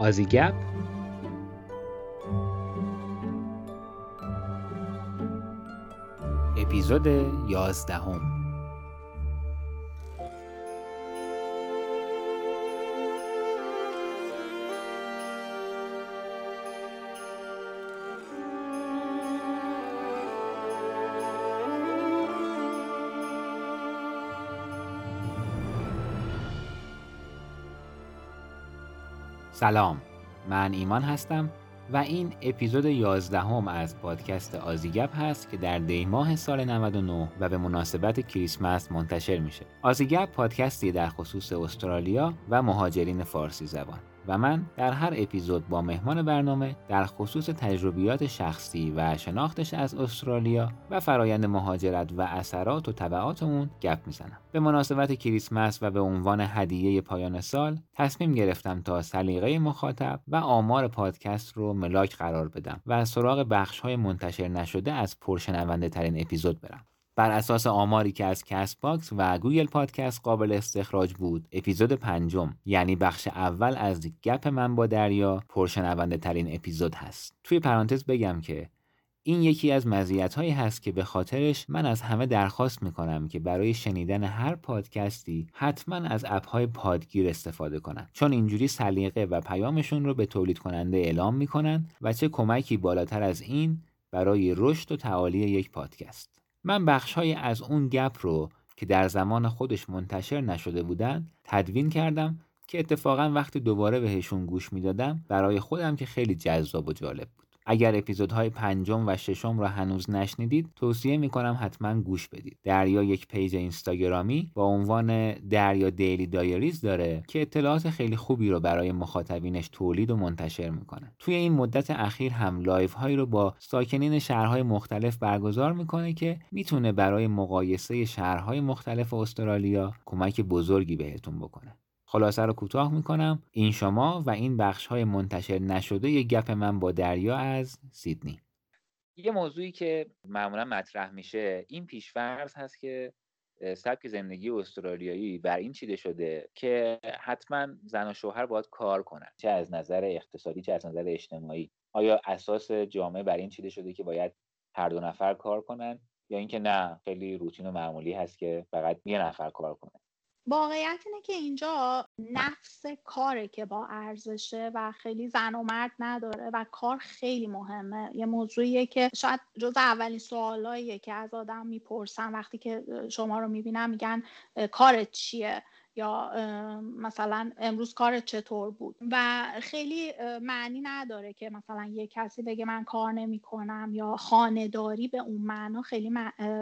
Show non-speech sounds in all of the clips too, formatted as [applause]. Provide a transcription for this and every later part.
آزی گپ. اپیزود یازدهم. سلام من ایمان هستم و این اپیزود 11 هم از پادکست آزیگپ هست که در دی ماه سال 99 و به مناسبت کریسمس منتشر میشه. آزیگپ پادکستی در خصوص استرالیا و مهاجرین فارسی زبان. و من در هر اپیزود با مهمان برنامه در خصوص تجربیات شخصی و شناختش از استرالیا و فرایند مهاجرت و اثرات و طبعات اون گپ می‌زنم. به مناسبت کریسمس و به عنوان هدیه پایان سال تصمیم گرفتم تا سلیقه مخاطب و آمار پادکست رو ملاک قرار بدم و سراغ بخش های منتشر نشده از پرشنونده ترین اپیزود برم. بر اساس آماری که از Castbox و Google Podcast قابل استخراج بود اپیزود پنجم یعنی بخش اول از گپ من با دریا پرشنونده ترین اپیزود هست. توی پرانتز بگم که این یکی از مزیت هایی هست که به خاطرش من از همه درخواست می‌کنم که برای شنیدن هر پادکستی حتما از اپ های پادگیر استفاده کنن. چون اینجوری سلیقه و پیامشون رو به تولید کننده اعلام می‌کنن و چه کمکی بالاتر از این برای رشد و تعالی یک پادکست. من بخشهایی از اون گپ رو که در زمان خودش منتشر نشده بودن تدوین کردم که اتفاقا وقتی دوباره بهشون گوش می‌دادم برای خودم که خیلی جذاب و جالب بود. اگر اپیزودهای پنجم و ششم را هنوز نشنیدید توصیه می‌کنم حتما گوش بدید. دریا یک page اینستاگرامی با عنوان دریا Daily Diaries داره که اطلاعات خیلی خوبی رو برای مخاطبینش تولید و منتشر می‌کنه. توی این مدت اخیر هم live هایی رو با ساکنین شهرهای مختلف برگزار می‌کنه که می‌تونه برای مقایسه شهرهای مختلف استرالیا کمک بزرگی بهتون بکنه. خلاصه رو کوتاه می‌کنم. این شما و این بخش های منتشر نشده یه گپ من با دریا از سیدنی. یه موضوعی که معمولا مطرح میشه این پیشفرض هست که سبک زندگی استرالیایی بر این چیده شده که حتما زن و شوهر باید کار کنن چه از نظر اقتصادی چه از نظر اجتماعی. آیا اساس جامعه بر این چیده شده که باید هر دو نفر کار کنن یا اینکه نه خیلی روتین و معمولی هست که فقط یه نفر کار کنه؟ واقعیت اینه که اینجا نفس کاره که با ارزشه و خیلی زن و مرد نداره و کار خیلی مهمه. یه موضوعیه که شاید جز اولین سوالاییه که از آدم می‌پرسن وقتی که شما رو می‌بینن میگن کارت چیه؟ یا مثلا امروز کار چطور بود؟ و خیلی معنی نداره که مثلا یه کسی بگه من کار نمی کنم یا خانهداری به اون معنا خیلی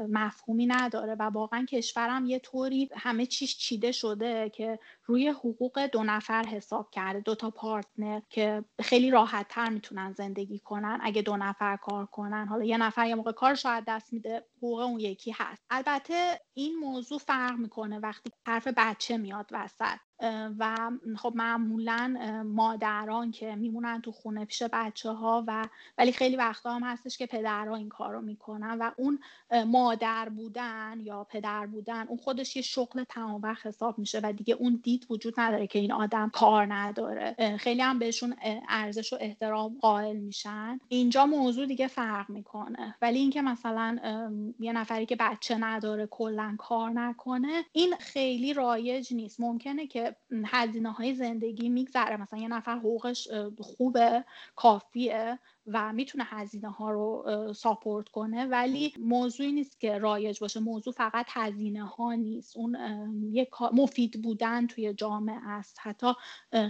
مفهومی نداره و واقعا کشورم یه طوری همه چیش چیده شده که روی حقوق دو نفر حساب کرده دو تا پارتنر که خیلی راحت تر می‌تونن زندگی کنن اگه دو نفر کار کنن. حالا یه نفر یه موقع کارش شاید دست میده حقوق اون یکی هست. البته این موضوع فرق می‌کنه وقتی حرف بچه میاد وسط. و خب معمولا مادران که میمونن تو خونه پیش بچه ها و ولی خیلی وقتا هم هستش که پدرها این کار رو می‌کنن و اون مادر بودن یا پدر بودن اون خودش یه شغل تمام وقت حساب میشه و دیگه اون دید وجود نداره که این آدم کار نداره. خیلی هم بهشون ارزش و احترام قائل میشن. اینجا موضوع دیگه فرق می‌کنه. ولی اینکه مثلا یه نفری که بچه نداره کلا کار نکنه این خیلی رایج نیست. ممکنه که هزینه های زندگی میگذره. مثلا یه نفر حقوقش خوبه کافیه و می‌تونه هزینه ها رو support کنه ولی موضوعی نیست که رایج باشه. موضوع فقط هزینه ها نیست. اون یک مفید بودن توی جامعه است. حتی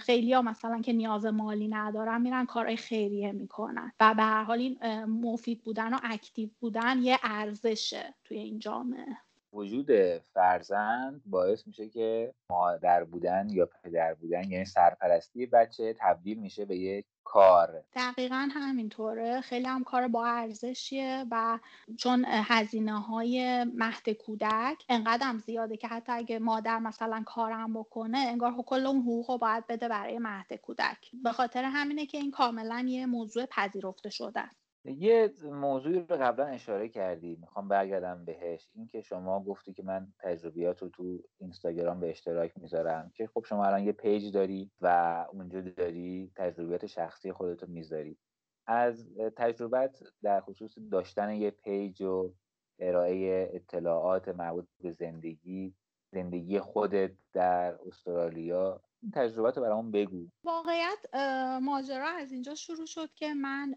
خیلی ها مثلا که نیاز مالی ندارن میرن کارهای خیریه می‌کنن. و به هر حال این مفید بودن و active بودن یه ارزشه توی این جامعه. وجود فرزند باعث میشه که مادر بودن یا پدر بودن یعنی سرپرستی بچه تبدیل میشه به یک کار. دقیقا همینطوره. خیلی هم کار با ارزشیه و چون هزینه های مهد کودک انقدر زیاده که حتی اگه مادر مثلا کارم بکنه انگار کل اون حقوق رو باید بده برای مهد کودک. به خاطر همینه که این کاملا یه موضوع پذیرفته شده. است یه موضوعی رو قبلا اشاره کردی می‌خوام برگردم بهش. اینکه شما گفتی که من تجربیات رو تو اینستاگرام به اشتراک می‌ذارم که خب شما الان یه پیج داری و اونجا داری تجربیات شخصی خودتو می‌ذاری. از تجربت در خصوص داشتن یه پیج و ارائه اطلاعات مربوط به زندگی زندگی خودت در استرالیا این تجربت رو برامون بگو. واقعیت ماجرا از اینجا شروع شد که من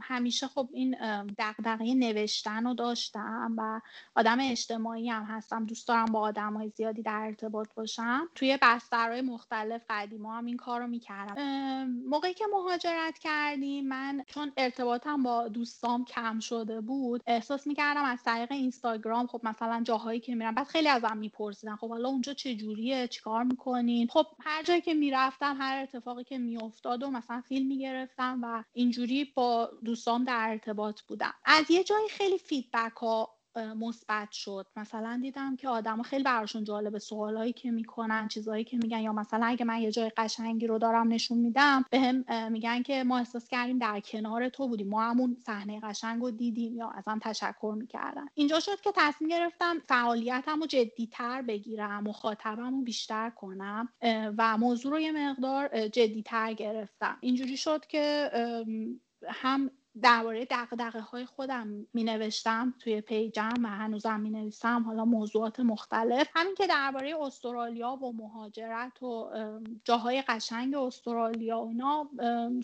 همیشه خب این دقدقه نوشتن رو داشتم و آدم اجتماعی هم هستم. دوست دارم با آدم های زیادی در ارتباط باشم. توی بسترهای مختلف قدیما هم این کار رو می‌کردم موقعی که مهاجرت کردیم من چون ارتباطم با دوستام کم شده بود احساس می‌کردم از طریق اینستاگرام خب مثلا جاهایی که میرم بعد خیلی ازم میپرسیدن خب حالا اونجا چه جوریه چیکار می‌کنین؟ خب هر جایی که می‌رفتم هر اتفاقی که میافتاد و مثلا فیلم می‌گرفتم و اینجوری با دوستام در ارتباط بودم. از یه جایی خیلی فیدبک ها مثبت شد. مثلا دیدم که آدما خیلی براشون جالب سوالایی که می‌کنن چیزایی که میگن. یا مثلا اگه من یه جای قشنگی رو دارم نشون میدم به میگن که ما احساس کردیم در کنار تو بودیم. ما همون صحنه قشنگ رو دیدیم یا ازم تشکر می‌کردن. اینجا شد که تصمیم گرفتم فعالیتم رو جدیتر بگیرم مخاطبم رو بیشتر کنم و موضوع رو یه مقدار جدیتر گرفتم. اینجوری شد که هم درباره دقدقه های خودم می نوشتم توی پیجم و هنوزم می نویسم حالا موضوعات مختلف. همین که درباره استرالیا و مهاجرت و جاهای قشنگ استرالیا و اینا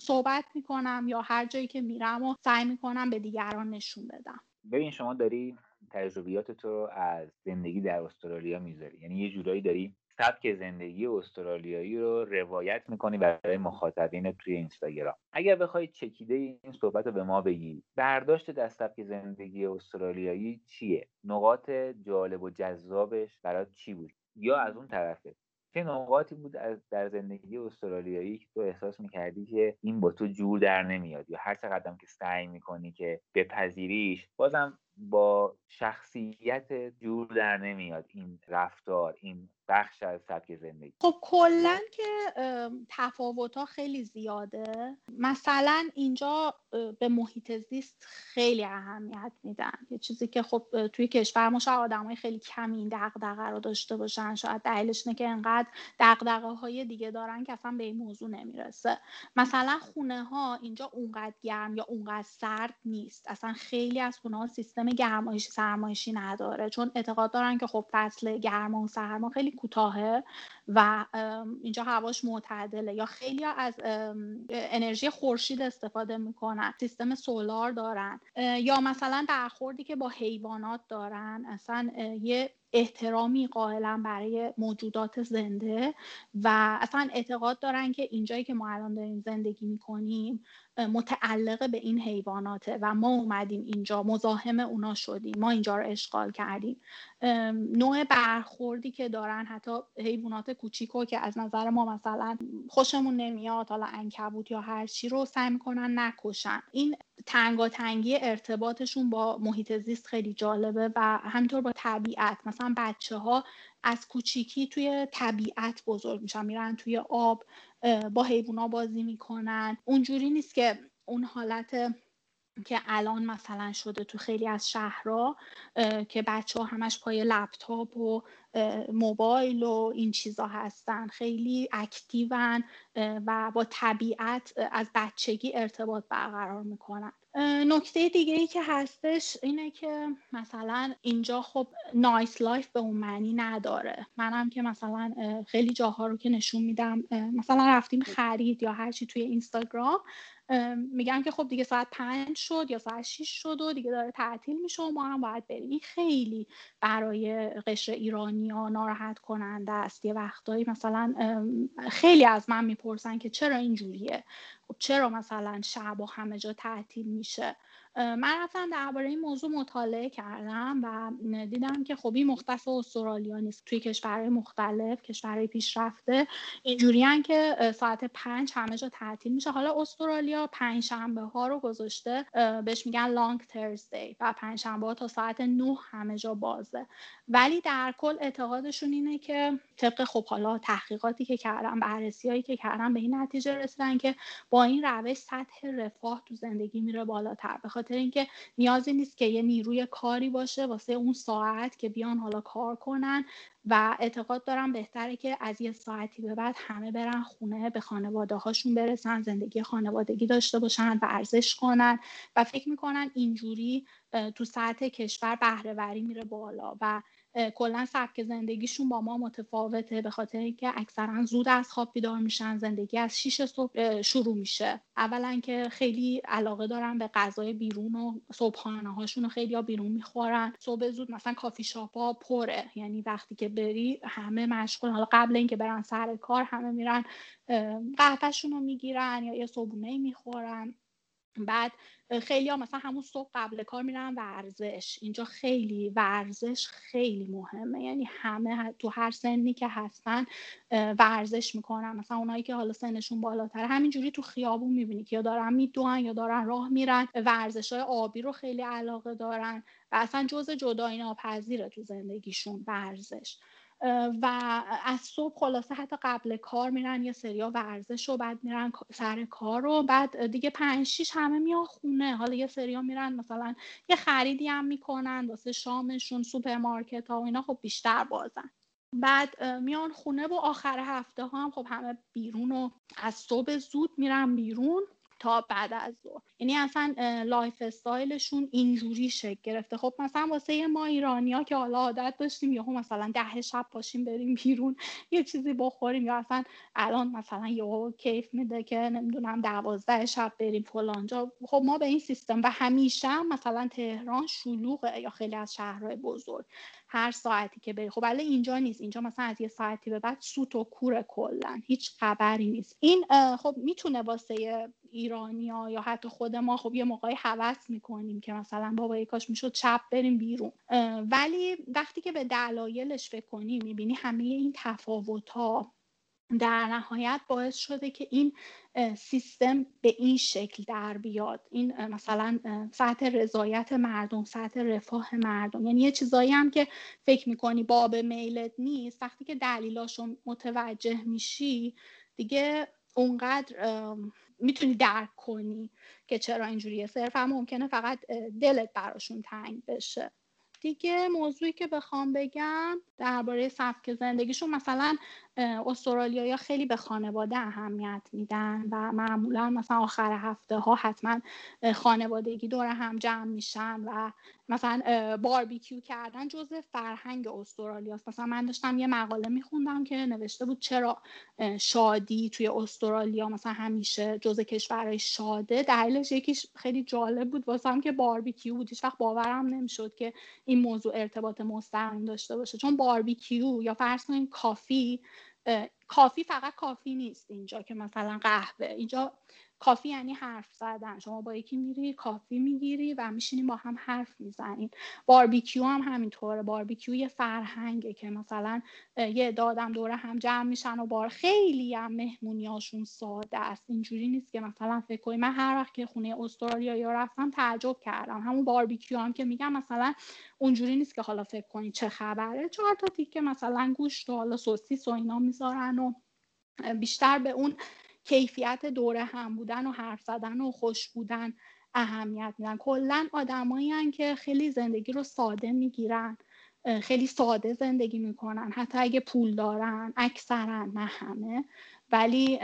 صحبت می کنم یا هر جایی که میرم و سعی می کنم به دیگران نشون بدم. ببین شما داری تجربیات تو از زندگی در استرالیا می‌ذاری. یعنی یه جورایی داری سبک زندگی استرالیایی رو روایت می‌کنی برای مخاطبین توی اینستاگرام. اگر بخوای چکیده این صحبت رو به ما بگی برداشت از سبک زندگی استرالیایی چیه؟ نقاط جالب و جذابش برات چی بود؟ یا از اون طرفه چه نقاطی بود از در زندگی استرالیایی که تو احساس می‌کردی که این با تو جور در نمیاد؟ یا هر چقدر که سعی می‌کنی که بپذیریش بازم با شخصیت جور در نمیاد این رفتار این بخش از سبک زندگی. خب کلا که تفاوت ها خیلی زیاده. مثلا اینجا به محیط زیست خیلی اهمیت میدن. یه چیزی که خب توی کشور ما شاید آدم خیلی کمی این دقدقه رو داشته باشن. شاید دلیلش نه که انقدر دقدقه های دیگه دارن که اصلا به این موضوع نمی‌رسه. مثلا خونه ها اینجا اونقدر گرم یا اونقدر سرد نیست. اصلا خیلی از خونه ها سیستم گرمایشی سرمایشی نداره چون اعتقاد دارن که خب فصل گرما و سرما خیلی کوتاهه و اینجا هواش معتدله یا خیلی از انرژی خورشید استفاده می‌کنن سیستم سولار دارن یا مثلا برخوردی که با حیوانات دارن اصلا یه احترامی قائلا برای موجودات زنده و اصلا اعتقاد دارن که اینجایی که ما الان داریم زندگی می‌کنیم متعلق به این حیواناته و ما اومدیم اینجا مزاحم اونا شدیم ما اینجا رو اشغال کردیم. نوع برخوردی که دارن حتی حیوانات کوچیکو که از نظر ما مثلا خوشمون نمیاد حالا انکبوت یا هر چی رو سعی می‌کنن نکشن. این تنگاتنگی ارتباطشون با محیط زیست خیلی جالبه و همینطور با طبیعت. مثلا بچه ها از کوچیکی توی طبیعت بزرگ میشن میرن توی آب با حیوونا بازی می‌کنن. اونجوری نیست که اون حالت که الان مثلا شده تو خیلی از شهرها که بچه ها همش پای لپتاپ و موبایل و این چیزا هستن. خیلی اکتیون و با طبیعت از بچگی ارتباط برقرار می‌کنن. نکته دیگه ای که هستش اینه که مثلا اینجا خب nightlife به اون معنی نداره. منم که مثلا خیلی جاها رو که نشون میدم مثلا رفتیم خرید یا هرچی توی اینستاگرام میگن که خب دیگه ساعت پنج شد یا ساعت 6 شد و دیگه داره تعطیل میشه و ما هم باید بریم. این خیلی برای قشر ایرانی ها ناراحت کننده است. یه وقتایی مثلا خیلی از من می‌پرسن که چرا اینجوریه؟ خب چرا مثلا شب و همه جا تعطیل میشه؟ من رفتم درباره این موضوع مطالعه کردم و دیدم که خب این مختص استرالیا نیست. توی کشورهای مختلف کشورهای پیشرفته اینجوری که ساعت پنج همه جا تعطیل میشه. حالا استرالیا پنج شنبه ها رو گذاشته بهش میگن لانگ ترزدی و پنج شنبه ها تا ساعت نه همه جا بازه. ولی در کل اعتقادشون اینه که طبق خب حالا تحقیقاتی که کردم بررسی هایی که کردم به این نتیجه رسیدن که با این روش سطح رفاه تو زندگی میره بالاتر. به خاطر اینکه نیازی نیست که یه نیروی کاری باشه واسه اون ساعت که بیان حالا کار کنن و اعتقاد دارم بهتره که از یه ساعتی به بعد همه برن خونه به خانواده هاشون برسن زندگی خانوادگی داشته باشن و ارزش کنن و فکر می‌کنن اینجوری تو سطح کشور بهرهوری میره بالا و کلا سبک زندگیشون با ما متفاوته به خاطر اینکه اکثرا زود از خواب بیدار میشن زندگی از 6 صبح شروع میشه. اولا که خیلی علاقه دارن به غذای بیرون و صبحانه هاشون خیلی ها بیرون می‌خورن. صبح زود مثلا کافی شاپ ها پره. یعنی وقتی که بری همه مشغول حالا قبل اینکه برن سر کار همه میرن قهوهشون رو می‌گیرن یا یه صبحونه می‌خورن. بعد خیلی ها مثلا همون صبح قبل کار میرن ورزش. اینجا خیلی ورزش خیلی مهمه. یعنی همه تو هر سنی که هستن ورزش می‌کنن. مثلا اونایی که حالا سنشون بالاتره همینجوری تو خیابون می‌بینی که یا دارن میدوئن یا دارن راه میرن. ورزش های آبی رو خیلی علاقه دارن و اصلا جز جدایی ناپذیره تو زندگیشون ورزش. و از صبح خلاصه حتی قبل کار میرن یه سریا ورزش و بعد میرن سر کار و بعد دیگه پنج شیش همه میان خونه. حالا یه سریا میرن مثلا یه خریدی هم می‌کنن واسه شامشون سوپرمارکت ها و اینا خب بیشتر بازن. بعد میان خونه و آخر هفته ها هم خب همه بیرون و از صبح زود میرن بیرون. تا بعد از ظهر. یعنی اصلا lifestyle شون اینجوری شکل گرفته. خب مثلا واسه ما ایرانیا که حالا عادت داشتیم یهو مثلا ده شب پاشیم بریم بیرون یه چیزی بخوریم یا اصلا الان مثلا یهو کیف میده که نمی‌دونم دوازده شب بریم فلانجا خب ما به این سیستم و همیشه مثلا تهران شلوغه یا خیلی از شهرهای بزرگ. هر ساعتی که بری خب ولی اینجا نیست. اینجا مثلا از یه ساعتی به بعد سوت و کوره کلا هیچ خبری نیست. این خب می‌تونه واسه ایرانیا یا حتی خود ما خب یه موقعی حوض می‌کنیم که مثلا بابا کاش می‌شد چپ بریم بیرون. ولی وقتی که به دلایلش فکر کنیم می‌بینی همه این تفاوت ها در نهایت باعث شده که این سیستم به این شکل در بیاد. این مثلا سطح رضایت مردم سطح رفاه مردم. یعنی یه چیزایی هم که فکر می‌کنی باب میلت نیست. وقتی که دلیلاشو متوجه میشی دیگه اونقدر می‌تونی درک کنی که چرا اینجوریه. صرفا ممکنه فقط دلت براشون تنگ بشه. دیگه موضوعی که بخوام بگم درباره سبک زندگیشون مثلا استرالیا خیلی به خانواده اهمیت میدن و معمولا مثلا آخر هفته ها حتما خانوادگی دور هم جمع میشن و مثلا باربیکیو کردن جزء فرهنگ استرالیا مثلا من داشتم یه مقاله میخوندم که نوشته بود چرا شادی توی استرالیا مثلا همیشه جزء کشورهای شاده. دلیلش یکیش خیلی جالب بود واسم که باربیکیو بود. وقت باورم نمی‌شد که موضوع ارتباط مستقیم داشته باشه. چون باربیکیو یا فرض کنید coffee coffee فقط coffee نیست اینجا که مثلا قهوه. اینجا coffee یعنی حرف زدن. شما با یکی میری coffee می‌گیری و میشینیم با هم حرف می‌زنین. باربیکیو هم همینطوره. باربیکیو یه فرهنگه که مثلا یه تعدادم دور هم جمع میشن و بار خیلی هم مهمونیاشون ساده است. اینجوری نیست که مثلا فکر کنی من هر وقت که خونه استرالیا یا رفتم تعجب کردم. همون باربیکیو هم که میگم مثلا اونجوری نیست که حالا فکر کنی چه خبره. چهار تا تیکه مثلا گوشت و حالا سوسیس و اینا می‌ذارن و بیشتر به اون کیفیت دوره هم بودن و حرف زدن و خوش بودن اهمیت میدن. کلا آدمایی که خیلی زندگی رو ساده می‌گیرن خیلی ساده زندگی می‌کنن. حتی اگه پول دارن اکثرا نه همه. ولی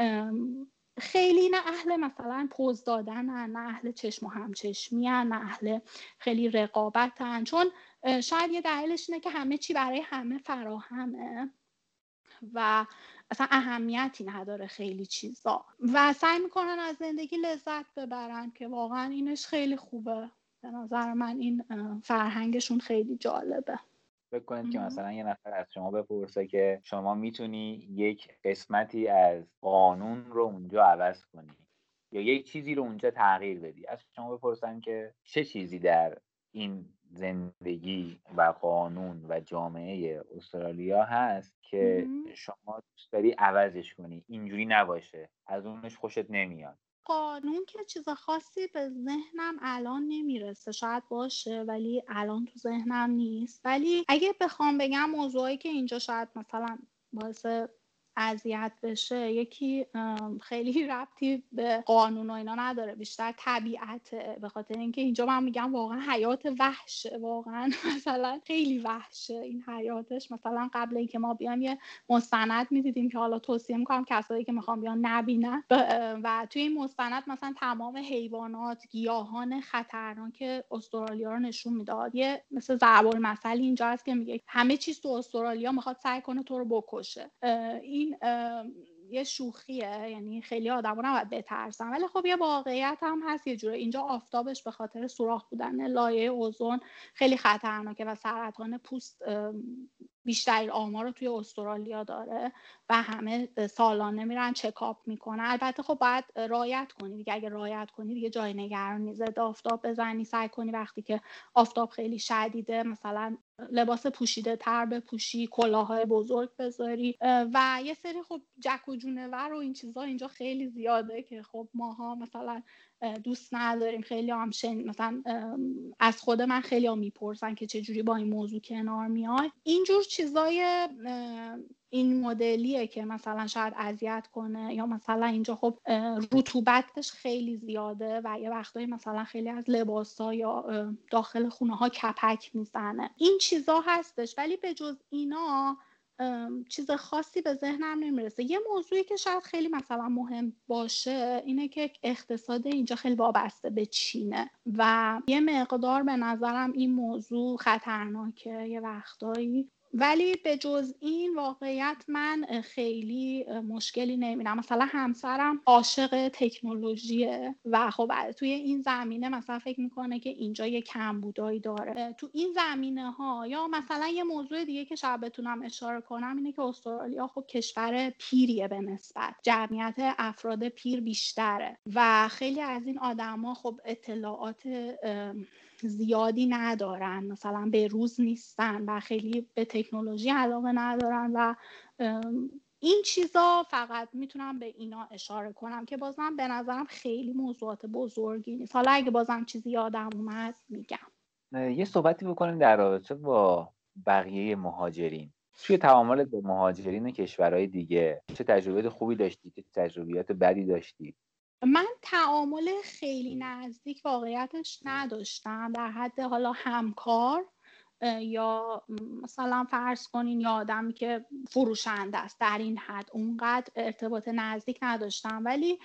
خیلی نه اهل مثلا پوز دادن نه اهل چشم و همچشمی نه اهل خیلی رقابتن چون شاید یه دلیلش اینه که همه چی برای همه فراهمه. و اصلا اهمیتی نداره خیلی چیزا. و سعی می‌کنن از زندگی لذت ببرن که واقعا اینش خیلی خوبه. به نظر من این فرهنگشون خیلی جالبه. فکر کنید که مثلا یه نفر از شما بپرسه که شما می‌تونی یک قسمتی از قانون رو اونجا عوض کنی یا یک چیزی رو اونجا تغییر بدی. از شما بپرسم که چه چیزی در این زندگی و قانون و جامعه استرالیا هست که شما دوست داری عوضش کنی. اینجوری نباشه. از اونش خوشت نمیاد. قانون که چیز خاصی به ذهنم الان نمی‌رسه. شاید باشه ولی الان تو ذهنم نیست. ولی اگه بخوام بگم موضوعی که اینجا شاید مثلا باعث اذیت بشه یکی خیلی [laughs] ربطی به قانون و اینا نداره بیشتر طبیعته. به خاطر اینکه اینجا من میگم واقعا حیات وحشه واقعا [laughs] مثلا خیلی وحشه این حیاتش. مثلا قبل اینکه ما بیایم یه مستند می‌دیدیم که حالا توصیه می‌کنم کسایی که می‌خوام بیان نبینن. و توی این مستند مثلا تمام حیوانات گیاهان خطرناک استرالیا رو نشون می‌داد. یه مثل ضرب مثل اینجا هست که میگه همه چیز تو استرالیا می‌خواد سعی کنه تو رو بکشه. این یه شوخیه یعنی خیلی آدما نباید بترسن ولی خب یه واقعیت هم هست یه جوره اینجا آفتابش به خاطر سوراخ بودن لایه اوزون خیلی خطرناکه و سرطان پوست بیشتر آمار رو توی استرالیا داره و همه سالانه میرن چکاپ می‌کنن. البته خب باید رایت کنی دیگه. اگه رایت کنی دیگه جای نگران نیست. آفتاب بزنی سعی کنی وقتی که آفتاب خیلی شدیده مثلا لباس پوشیده تر بپوشی کلاهای بزرگ بذاری. و یه سری خب جک و جونور و این چیزا اینجا خیلی زیاده که خب ماها مثلا دوست نداریم. خیلی هم مثلا از خود من خیلی هم می‌پرسن که چجوری با این موضوع کنار میای. اینجور چیزای این مدلیه که مثلا شاید اذیت کنه یا مثلا اینجا خب رطوبتش خیلی زیاده و یه وقتایی مثلا خیلی از لباس ها یا داخل خونه ها کپک می‌زنه. این چیزا هستش. ولی به جز اینا چیز خاصی به ذهنم نمی‌رسه. یه موضوعی که شاید خیلی مثلا مهم باشه اینه که اقتصاد اینجا خیلی وابسته به چینه و یه مقدار به نظرم این موضوع خطرناکه. یه وقتایی ولی به جز این واقعیت من خیلی مشکلی نمیدم مثلا همسرم عاشق تکنولوژیه و خب توی این زمینه مثلا فکر می‌کنه که اینجا یه کمبودایی داره. تو این زمینه ها یا مثلا یه موضوع دیگه که شاید بتونم اشاره کنم اینه که استرالیا خب کشور پیریه به نسبت. جمعیت افراد پیر بیشتره و خیلی از این آدما خب اطلاعات زیادی ندارن مثلا به روز نیستن و خیلی به تکنولوژی علاقه ندارن و این چیزا فقط می‌تونم به اینا اشاره کنم که بازم به نظرم خیلی موضوعات بزرگی نیست. حالا اگه بازم چیزی یادم اومد میگم. یه صحبتی بکنیم در رابطه با بقیه مهاجرین. توی تعامل با مهاجرین کشورهای دیگه چه تجربه خوبی داشتی؟ چه تجربیات بدی داشتی؟ من تعامل خیلی نزدیک واقعیتش نداشتم در حد حالا همکار یا مثلا فرض کنین یا آدمی که فروشنده است در این حد اونقدر ارتباط نزدیک نداشتم. ولی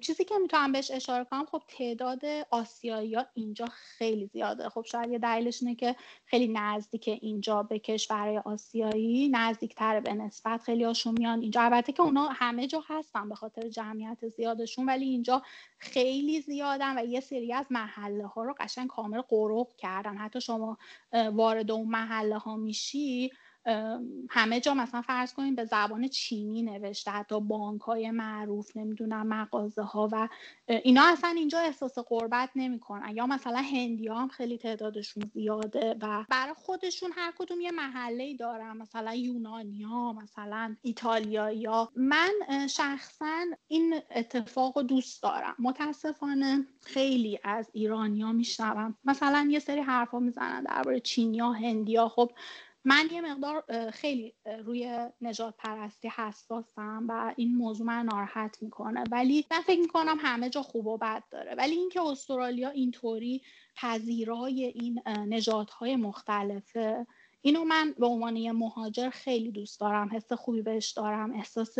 چیزی که می‌تونم بهش اشاره کنم خب تعداد آسیایی ها اینجا خیلی زیاده. خب شاید یه دلیلش اینه که خیلی نزدیک اینجا به کشورهای آسیایی نزدیکتر به نسبت خیلی هاشون میان اینجا. البته که اونا همه جا هستن به خاطر جمعیت زیادشون ولی اینجا خیلی زیادن و یه سری از محله ها رو قشنگ کامل قروق کردن. حتی شما وارد اون محله ها میشی همه جا مثلا فرض کنیم به زبان چینی نوشته حتی بانک های معروف نمی‌دونم مغازه ها و اینا اصلا اینجا احساس قربت نمی‌کنن. یا مثلا هندی هم خیلی تعدادشون زیاده و برای خودشون هر کدوم یه محله دارن. مثلا یونانی ها مثلا ایتالیایی ها. من شخصا این اتفاق دوست دارم. متاسفانه خیلی از ایرانی ها میشنوم. مثلا یه سری حرفا می‌زنن درباره چینیا هندیا خب من یه مقدار خیلی روی نجات پرستی حساسم و این موضوع من ناراحت می‌کنه. ولی من فکر می‌کنم همه جا خوب و بد داره. ولی اینکه استرالیا اینطوری پذیرای این نجات های مختلفه اینو من به عنوان یه مهاجر خیلی دوست دارم. حس خوبی بهش دارم. احساس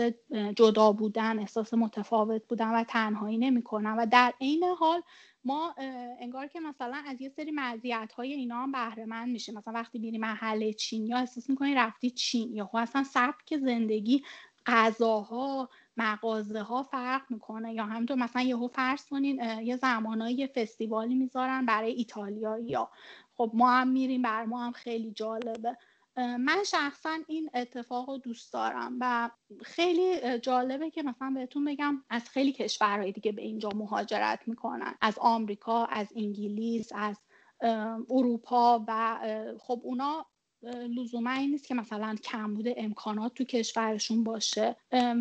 جدا بودن احساس متفاوت بودن و تنهایی نمی‌کنم. و در عین حال ما انگار که مثلا از یه سری مزیت های اینا هم بهره مند میشیم. مثلا وقتی میری محله چین یا احساس می‌کنی رفتی چین یا خب اصلا سبک زندگی غذاها مغازه ها فرق می‌کنه. یا همینطور مثلا یهو فرض کنین یه زمانایی یه فستیوالی می‌ذارن برای ایتالیایی یا خب ما هم میریم بر ما هم خیلی جالبه. من شخصا این اتفاق رو دوست دارم و خیلی جالبه که مثلا بهتون بگم از خیلی کشورهای دیگه به اینجا مهاجرت می‌کنن. از آمریکا از انگلیس از اروپا و خب اونا لزوما این نیست که مثلا کمبود امکانات تو کشورشون باشه.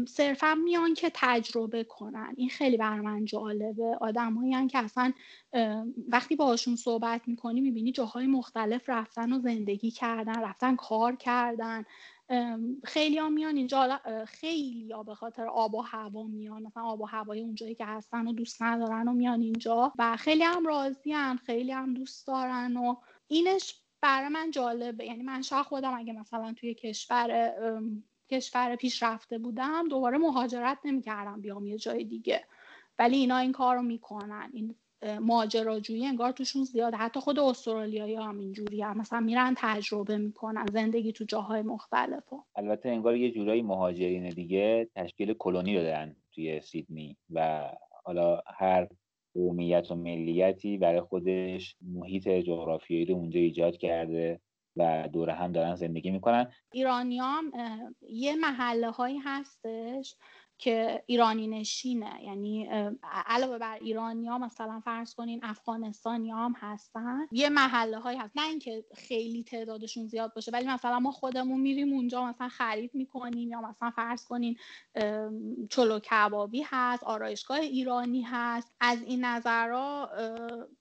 صرفا میان که تجربه کنن. این خیلی بر من جالبه. آدمایی که اصلا وقتی باهاشون صحبت می‌کنی می‌بینی جاهای مختلف رفتن و زندگی کردن رفتن کار کردن. خیلی ها میان اینجا خیلی ها به خاطر آب و هوا میان. مثلا آب و هوای اونجایی که هستن و دوست ندارن و میان اینجا. و خیلی هم راضی خیلی هم دوست دارن و اینش برای من جالبه. یعنی من شاید خودم اگه مثلا توی کشور کشور پیشرفته بودم دوباره مهاجرت نمی‌کردم بیام یه جای دیگه. ولی اینا این کار رو می‌کنن. این ماجراجویی انگار توشون زیاده. حتی خود استرالیایی هم اینجوری هم. مثلا میرن تجربه می‌کنن. زندگی تو جاهای مختلف البته انگار یه جورایی مهاجرین دیگه تشکیل کلونی رو دارن توی سیدنی. و حالا هر قومیت و ملیتی برای خودش محیط جغرافیایی رو اونجا ایجاد کرده و دور هم دارن زندگی می‌کنن. ایرانیام یه محله هایی هستش که ایرانی نشینه. یعنی علاوه بر ایرانی ها مثلا فرض کنین افغانستانی هم هستن. یه محله های هست. نه اینکه خیلی تعدادشون زیاد باشه ولی مثلا ما خودمون میریم اونجا مثلا خرید می‌کنیم یا مثلا فرض کنین چلو کبابی هست آرایشگاه ایرانی هست. از این نظرها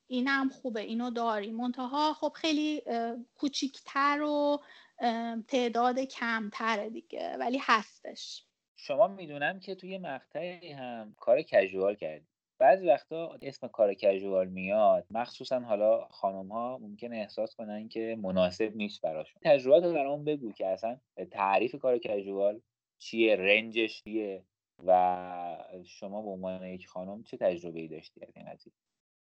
اینم خوبه اینو داریم. منتها خب خیلی کوچیکتر و تعداد کمتره دیگه ولی هستش. شما می‌دونم که توی مقطعی هم کار کژوال کردی. بعضی وقتا اسم کار کژوال میاد مخصوصا حالا خانم ها ممکن احساس کنن که مناسب نیست براشون. تجربات رو برامون بگو که اصلا تعریف کار کژوال چیه رنجش چیه و شما به عنوان یک خانم چه تجربه ای داشتی از این قضیه؟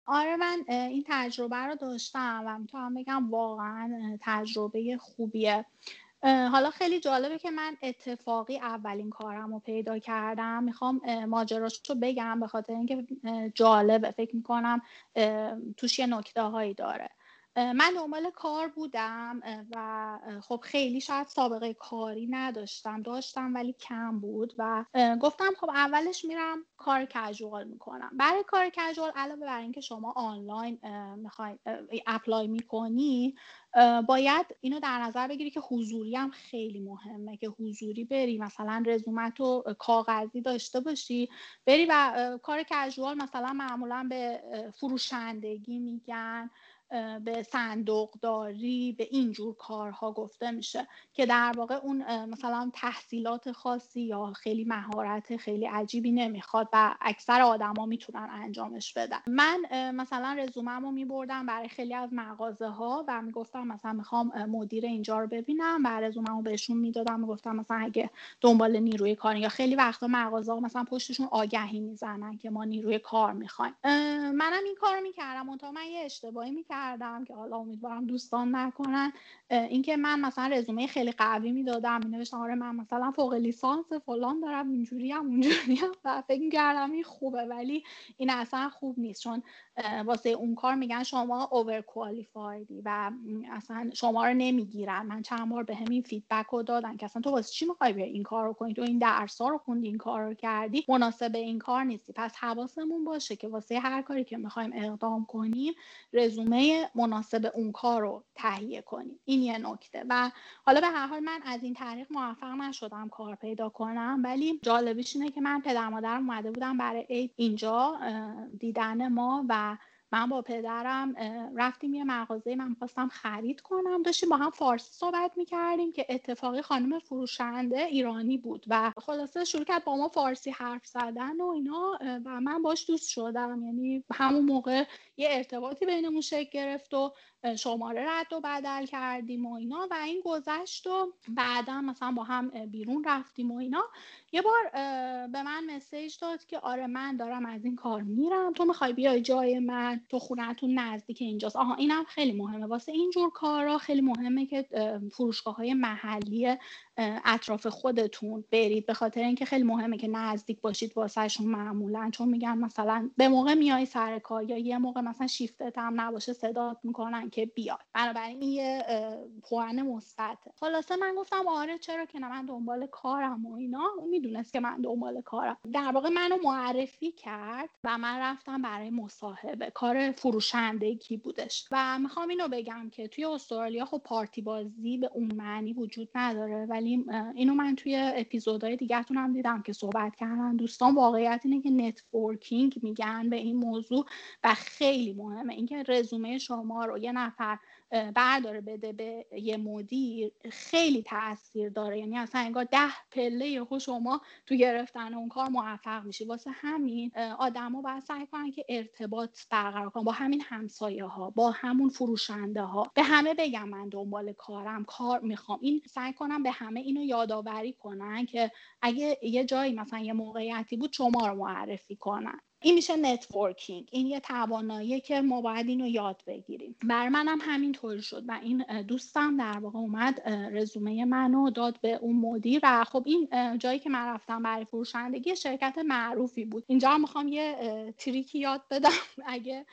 آره من این تجربه رو داشتم و می‌تونم بگم واقعا تجربه خوبیه. حالا خیلی جالبه که من اتفاقی اولین کارم رو پیدا کردم. می‌خوام ماجراش رو بگم به خاطر اینکه جالبه. فکر می‌کنم توش یه نکته هایی داره. من دنبال کار بودم و خب خیلی شاید سابقه کاری نداشتم داشتم ولی کم بود و گفتم خب اولش میرم کار کژوال می‌کنم. برای کار کژوال علاوه بر اینکه شما آنلاین می‌خوای اپلای می‌کنی باید اینو در نظر بگیری که حضوری هم خیلی مهمه که حضوری بری مثلا رزومت و کاغذی داشته باشی بری و کار کژوال مثلا معمولا به فروشندگی میگن. به صندوقداری به اینجور کارها گفته میشه که در واقع اون مثلا تحصیلات خاصی یا خیلی مهارت خیلی عجیبی نمی‌خواد و اکثر آدما می‌تونن انجامش بدن. من مثلا رزومم رو میبردم برای خیلی از مغازه ها و می‌گفتم مثلا می‌خوام مدیر اینجا رو ببینم و رزومم رو بهشون می‌دادم می‌گفتم مثلا اگه دنبال نیروی کار یا خیلی وقتا مغازه ها مثلا پشتشون آگهی می‌زنن که ما نیروی کار می‌خوایم. منم این کار می‌کردم. منتها من یه اشتباهی می‌کردم. کردم که حالا امیدوارم دوستان نکنن. اینکه من مثلا رزومه خیلی قوی می‌دادم می نوشتم آره من مثلا فوق لیسانس فلان دارم اینجوری هم اونجوری هم. و فکر کردم این خوبه ولی این اصلا خوب نیست. چون واسه اون کار میگن شما اوور کوالیفایدی و اصلا شما رو نمی‌گیرن. من چند بار به همین فیدبک رو دادن که اصلا تو واسه چی می‌خوای بیا این کار رو کنی؟ تو این درس ها رو خوندی این کار رو کردی؟ مناسب این کار نیستی. پس حواسمون باشه که واسه هر کاری که می‌خوایم اقدام کنیم رزومه مناسب اون کار رو تهیه کنیم. این یه نکته. و حالا به هر حال من از این طریق موفق نشدم کار پیدا کنم. ولی جالبیش اینه که من پدر مادرم اومده بودم برای اینجا دیدن ما و من با پدرم رفتیم یه مغازه من خواستم خرید کنم. داشتیم با هم فارسی صحبت می‌کردیم که اتفاقی خانم فروشنده ایرانی بود و خلاصه شروع کرد با ما فارسی حرف زدن و اینا و من باش دوست شدم. یعنی همون موقع یه ارتباطی بینمون شکل گرفت و شماره رد و بدل کردیم و اینا و این گذشت و بعدا مثلا با هم بیرون رفتیم و اینا. یه بار به من مسیج داد که آره من دارم از این کار میرم. تو می‌خوای بیای جای من تو خونتون نزدیک اینجاست. آها اینم خیلی مهمه. واسه اینجور کارا خیلی مهمه که فروشگاه های محلی اطراف خودتون برید. به خاطر اینکه خیلی مهمه که نزدیک باشید واسهشون معمولا. چون میگن مثلا به موقع میای سر کار یا یه موقع مثلا شیفتت هم نباشه صدات می‌کنن می‌کنن که بیاد. بنابراین این یه پوئن مثبته. خلاصه من گفتم آره چرا که نه من دنبال کارم و اینا. اون می‌دونست که من دنبال کارم. در واقع منو معرفی کرد و من رفتم برای مصاحبه. کار فروشندگی بودش. و می‌خوام اینو بگم که توی استرالیا خب پارتی بازی به اون معنی وجود نداره. ولی اینو من توی اپیزودهای دیگهتون هم دیدم که صحبت کردن دوستان. واقعیت اینه که networking میگن به این موضوع و خیلی مهمه. اینکه رزومه شما رو یه نفر برداره بده به یه مدیر خیلی تاثیر داره. یعنی اصلا انگار ده پله یهو شما تو گرفتن اون کار موفق میشی. واسه همین آدما باید سعی کنن که ارتباط برقرار کنن با همین همسایه ها با همون فروشنده ها به همه بگم من دنبال کارم کار می‌خوام. این سعی کنم به همه اینو یادآوری کنن که اگه یه جایی مثلا یه موقعیتی بود شما رو معرفی کنن. این میشه networking. این یه توانایی که ما باید اینو یاد بگیریم. بر منم همینطوری شد و این دوستم در واقع اومد رزومه منو داد به اون مدیر و خب این جایی که من رفتم برای فروشندگی شرکت معروفی بود. اینجا هم می‌خوام یه تریکی یاد بدم. [laughs] اگه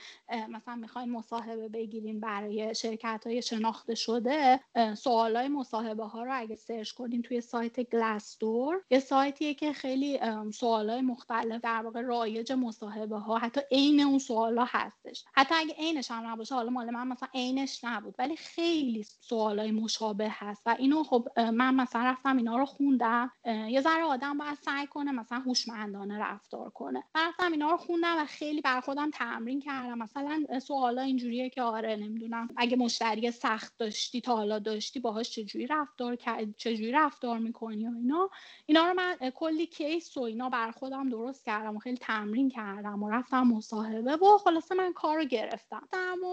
مثلا می‌خواین مصاحبه بگیریم برای شرکت های شناخته شده سوال های مصاحبه ها رو اگه سرچ کنین توی سایت گلاسدور یه سایتیه که خیلی سوال های مختلف در واقع رایج مصاحبه ها حتی عین اون سوالا هستش. حتی اگه عینش هم نباشه حالا مال من مثلا عینش نبود ولی خیلی سوالای مشابه هست. و اینو خب من مثلا رفتم اینا رو خوندم. یه ذره آدم باید سعی کنه مثلا هوشمندانه رفتار کنه. من رفتم اینا رو خوندم و خیلی بر خودم تمرین کردم. مثلا سوالا اینجوریه که آره نمی‌دونم اگه مشتری سخت داشتی تا حالا داشتی باهاش چجوری رفتار چجوری رفتار می‌کنی و اینا. اینا رو من کلی کیس و اینا بر خودم درست کردم و خیلی تمرین کردم. کردم و رفتم مصاحبه و خلاصه من کار رو گرفتم.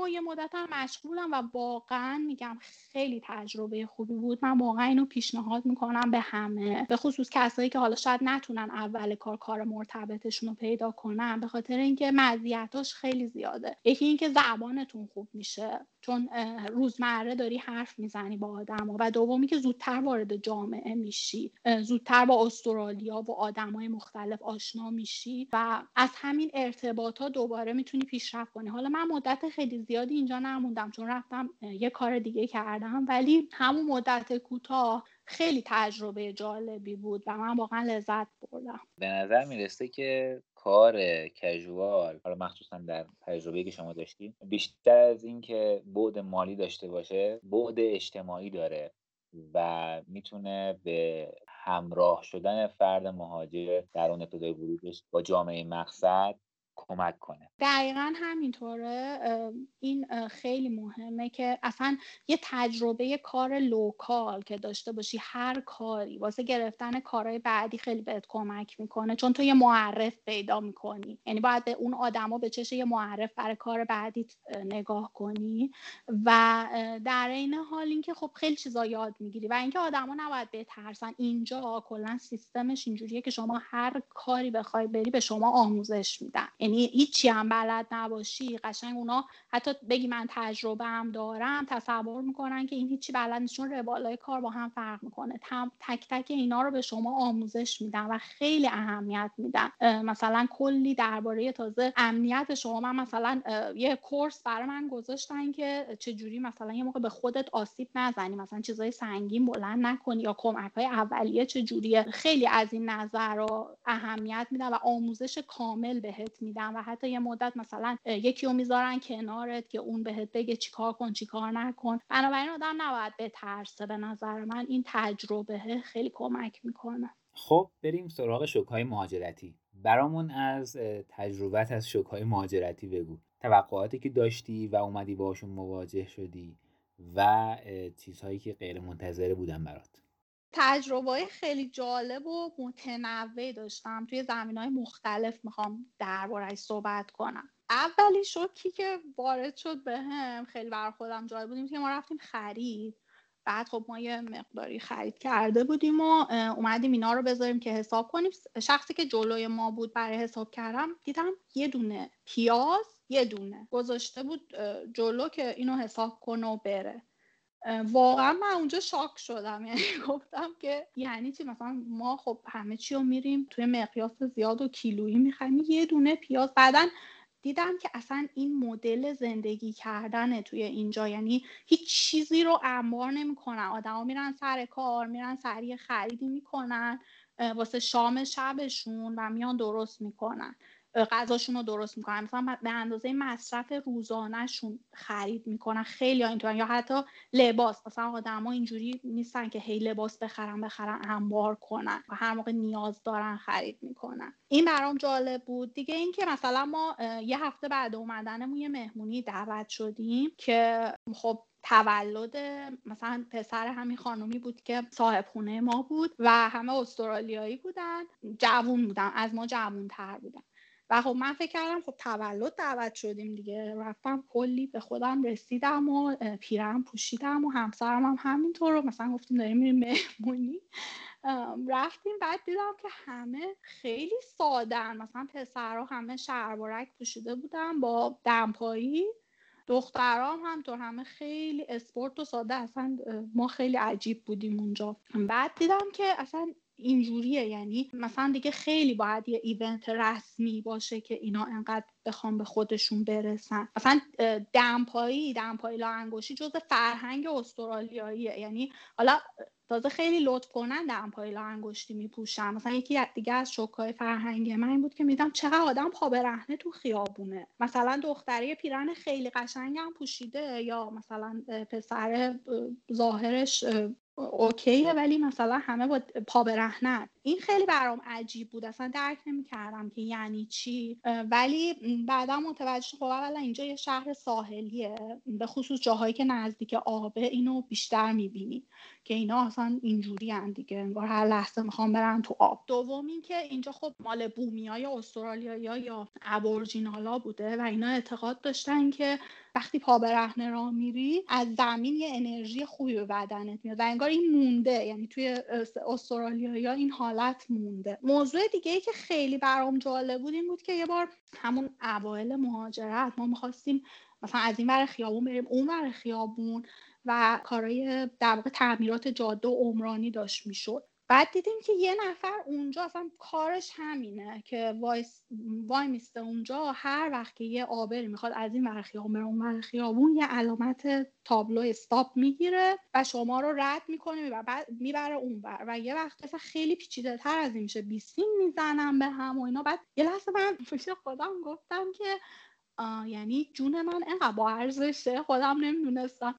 و یه مدت مشغولم و واقعا میگم خیلی تجربه خوبی بود. من واقعا اینو پیشنهاد می‌کنم به همه. به خصوص کسایی که حالا شاید نتونن اول کار کار مرتبطشون رو پیدا کنن به خاطر اینکه مزیتاش خیلی زیاده. یکی اینکه زبانتون خوب میشه. چون روزمره داری حرف می‌زنی با آدم و دومی که زودتر وارد جامعه میشی. زودتر با استرالیا و آدمای مختلف آشنا میشی و از همین ارتباطات دوباره می‌تونی پیشرفت کنی. حالا من مدت خیلی زیادی اینجا نموندم چون رفتم یه کار دیگه کردم ولی همون مدت کوتاه خیلی تجربه جالبی بود و من واقعا لذت بردم. به نظر می‌رسه که کار کژوال حالا مخصوصا در تجربه که شما داشتید بیشتر از اینکه بعد مالی داشته باشه بعد اجتماعی داره و می‌تونه به همراه شدن فرد مهاجر در اون ابتدای ورودش با جامعه مقصد کمک کنه. دقیقا همینطوره. این خیلی مهمه که اصلا یه تجربه کار لوکال که داشته باشی هر کاری واسه گرفتن کارهای بعدی خیلی بهت کمک می‌کنه چون تو یه معرف پیدا می‌کنی. یعنی باید به اون آدما به چش یه معرف برای کار بعدی نگاه کنی. و در این حال اینکه خب خیلی چیزا یاد می‌گیری و اینکه آدما نباید بترسن. اینجا کلا سیستمش اینجوریه که شما هر کاری بخوای بری به شما آموزش میدن. یعنی هیچی هم بلد نباشی قشنگ اونا حتی بگی من تجربه هم دارم تصور می‌کنن که این هیچی بلد نیست چون روالای کار با هم فرق می‌کنه. تک تک اینا رو به شما آموزش میدن و خیلی اهمیت میدن. مثلا کلی درباره تازه امنیت شما. من مثلا یه کورس برای من گذاشتن که چجوری مثلا یه موقع به خودت آسیب نزنی مثلا چیزای سنگین بلند نکنی یا کمک های اولیه چجوریه. خیلی از این نظر رو اهمیت میدن و آموزش کامل بهت میدن. و حتی یه مدت مثلا یکی رو می‌ذارن کنارت که اون بهت بگه چیکار کن چیکار نکن. بنابراین آدم نباید بترسه به نظر من. این تجربه خیلی کمک می‌کنه. خب بریم سراغ شوکهای مهاجرتی. برامون از تجربت از شوکهای مهاجرتی بگو. توقعاتی که داشتی و اومدی باشون مواجه شدی و چیزهایی که غیر منتظره بودن برات. تجربه خیلی جالب و متنوع داشتم. توی زمین های مختلف می‌خوام دربارهش صحبت کنم. اولی شوکی که وارد شد به هم خیلی بر خودم جالب بودیم که ما رفتیم خرید. بعد خب ما یه مقداری خرید کرده بودیم و اومدیم اینا رو بذاریم که حساب کنیم. شخصی که جلوی ما بود برای حساب کردم دیدم یه دونه پیاز یه دونه. گذاشته بود جلو که اینو حساب کنه و بره. واقعا من اونجا شاک شدم. [laughs] یعنی گفتم که یعنی چی؟ مثلا ما خب همه چی رو میریم توی مقیاس زیاد و کیلویی می‌خوایم یه دونه پیاز. بعدا دیدم که اصلا این مدل زندگی کردن توی اینجا یعنی هیچ چیزی رو انبار نمی‌کنن. آدما میرن سر کار میرن سریع خریدی می‌کنن واسه شام شبشون و میان درست می‌کنن. غذاشون رو درست می‌کنن. مثلا به اندازه مصرف روزانهشون خرید می‌کنن خیلی اینطورن. یا حتی لباس. مثلا آدما اینجوری نیستن که هی لباس بخرن بخرن انبار کنن. و هر موقع نیاز دارن خرید می‌کنن. این برام جالب بود. دیگه اینکه مثلا ما یه هفته بعد اومدنمون یه مهمونی دعوت شدیم که خب تولد مثلا پسر همین خانومی بود که صاحب خونه ما بود و همه استرالیایی بودن. جوون بودن. از ما جوون تر بودن. و خب من فکر کردم خب تولد دعوت شدیم دیگه. رفتم کلی به خودم رسیدم و پیرم پوشیدم و همسرم هم همینطور رو مثلا گفتیم داریم میریم مهمونی. رفتیم بعد دیدم که همه خیلی سادن مثلا پسرها همه شربارک پوشیده بودن با دمپایی. دخترام هم تو همه خیلی اسپورت و ساده. اصلا ما خیلی عجیب بودیم اونجا. بعد دیدم که اصلا اینجوریه. یعنی مثلا دیگه خیلی باید یه ایونت رسمی باشه که اینا انقدر بخوام به خودشون برسن. مثلا دمپایی دمپایی لا انگوشی جز فرهنگ استرالیاییه. یعنی حالا تازه خیلی لطف کنن دمپایی لا انگشتی میپوشن. مثلا یکی دیگه از شوکای فرهنگ من این بود که میدم چقدر آدم پا برهنه تو خیابونه. مثلا دختری پیرن خیلی قشنگم پوشیده یا مثلا پسر ظاهرش اوکیه ولی مثلا همه با پا برهنن این خیلی برام عجیب بود. اصلا درک نمی‌کردم که یعنی چی. ولی بعدا متوجه خب اولا اینجا یه شهر ساحلیه به خصوص جاهایی که نزدیک آبه اینو بیشتر می‌بینی. که اینا اصلا اینجوری دیگه. انگار هر لحظه می‌خوام برن تو آب. دوم که اینجا خب مال بومیای استرالیا یا ابورجینالا بوده و اینا اعتقاد داشتن که وقتی پا برهنه را میری از زمین یه انرژی خوبی به بدنت میاد و انگار این مونده. یعنی توی استرالیا یا این حالت مونده. موضوع دیگه ای که خیلی برام جالب بود این بود که یه بار همون اوایل مهاجرت ما می‌خواستیم مثلا از این ور خیابون بریم اون ور خیابون و کارهای در واقع تعمیرات جاده و عمرانی داشت می‌شد. بعد دیدیم که یه نفر اونجا اصلا کارش همینه که وای میسته اونجا هر وقت که یه آبری می‌خواد از این ور خیابون اون ور خیابون یه علامت تابلو استاپ می‌گیره و شما رو رد می‌کنه و بعد می‌بره اون ور. و یه وقت اصلا خیلی پیچیده تر از این میشه. بیسیم می‌زنم به هم و اینا. بعد یه لحظه من پیش خودم گفتم که یعنی جون من اینقدر با ارزشه خودم نمی‌دونستم.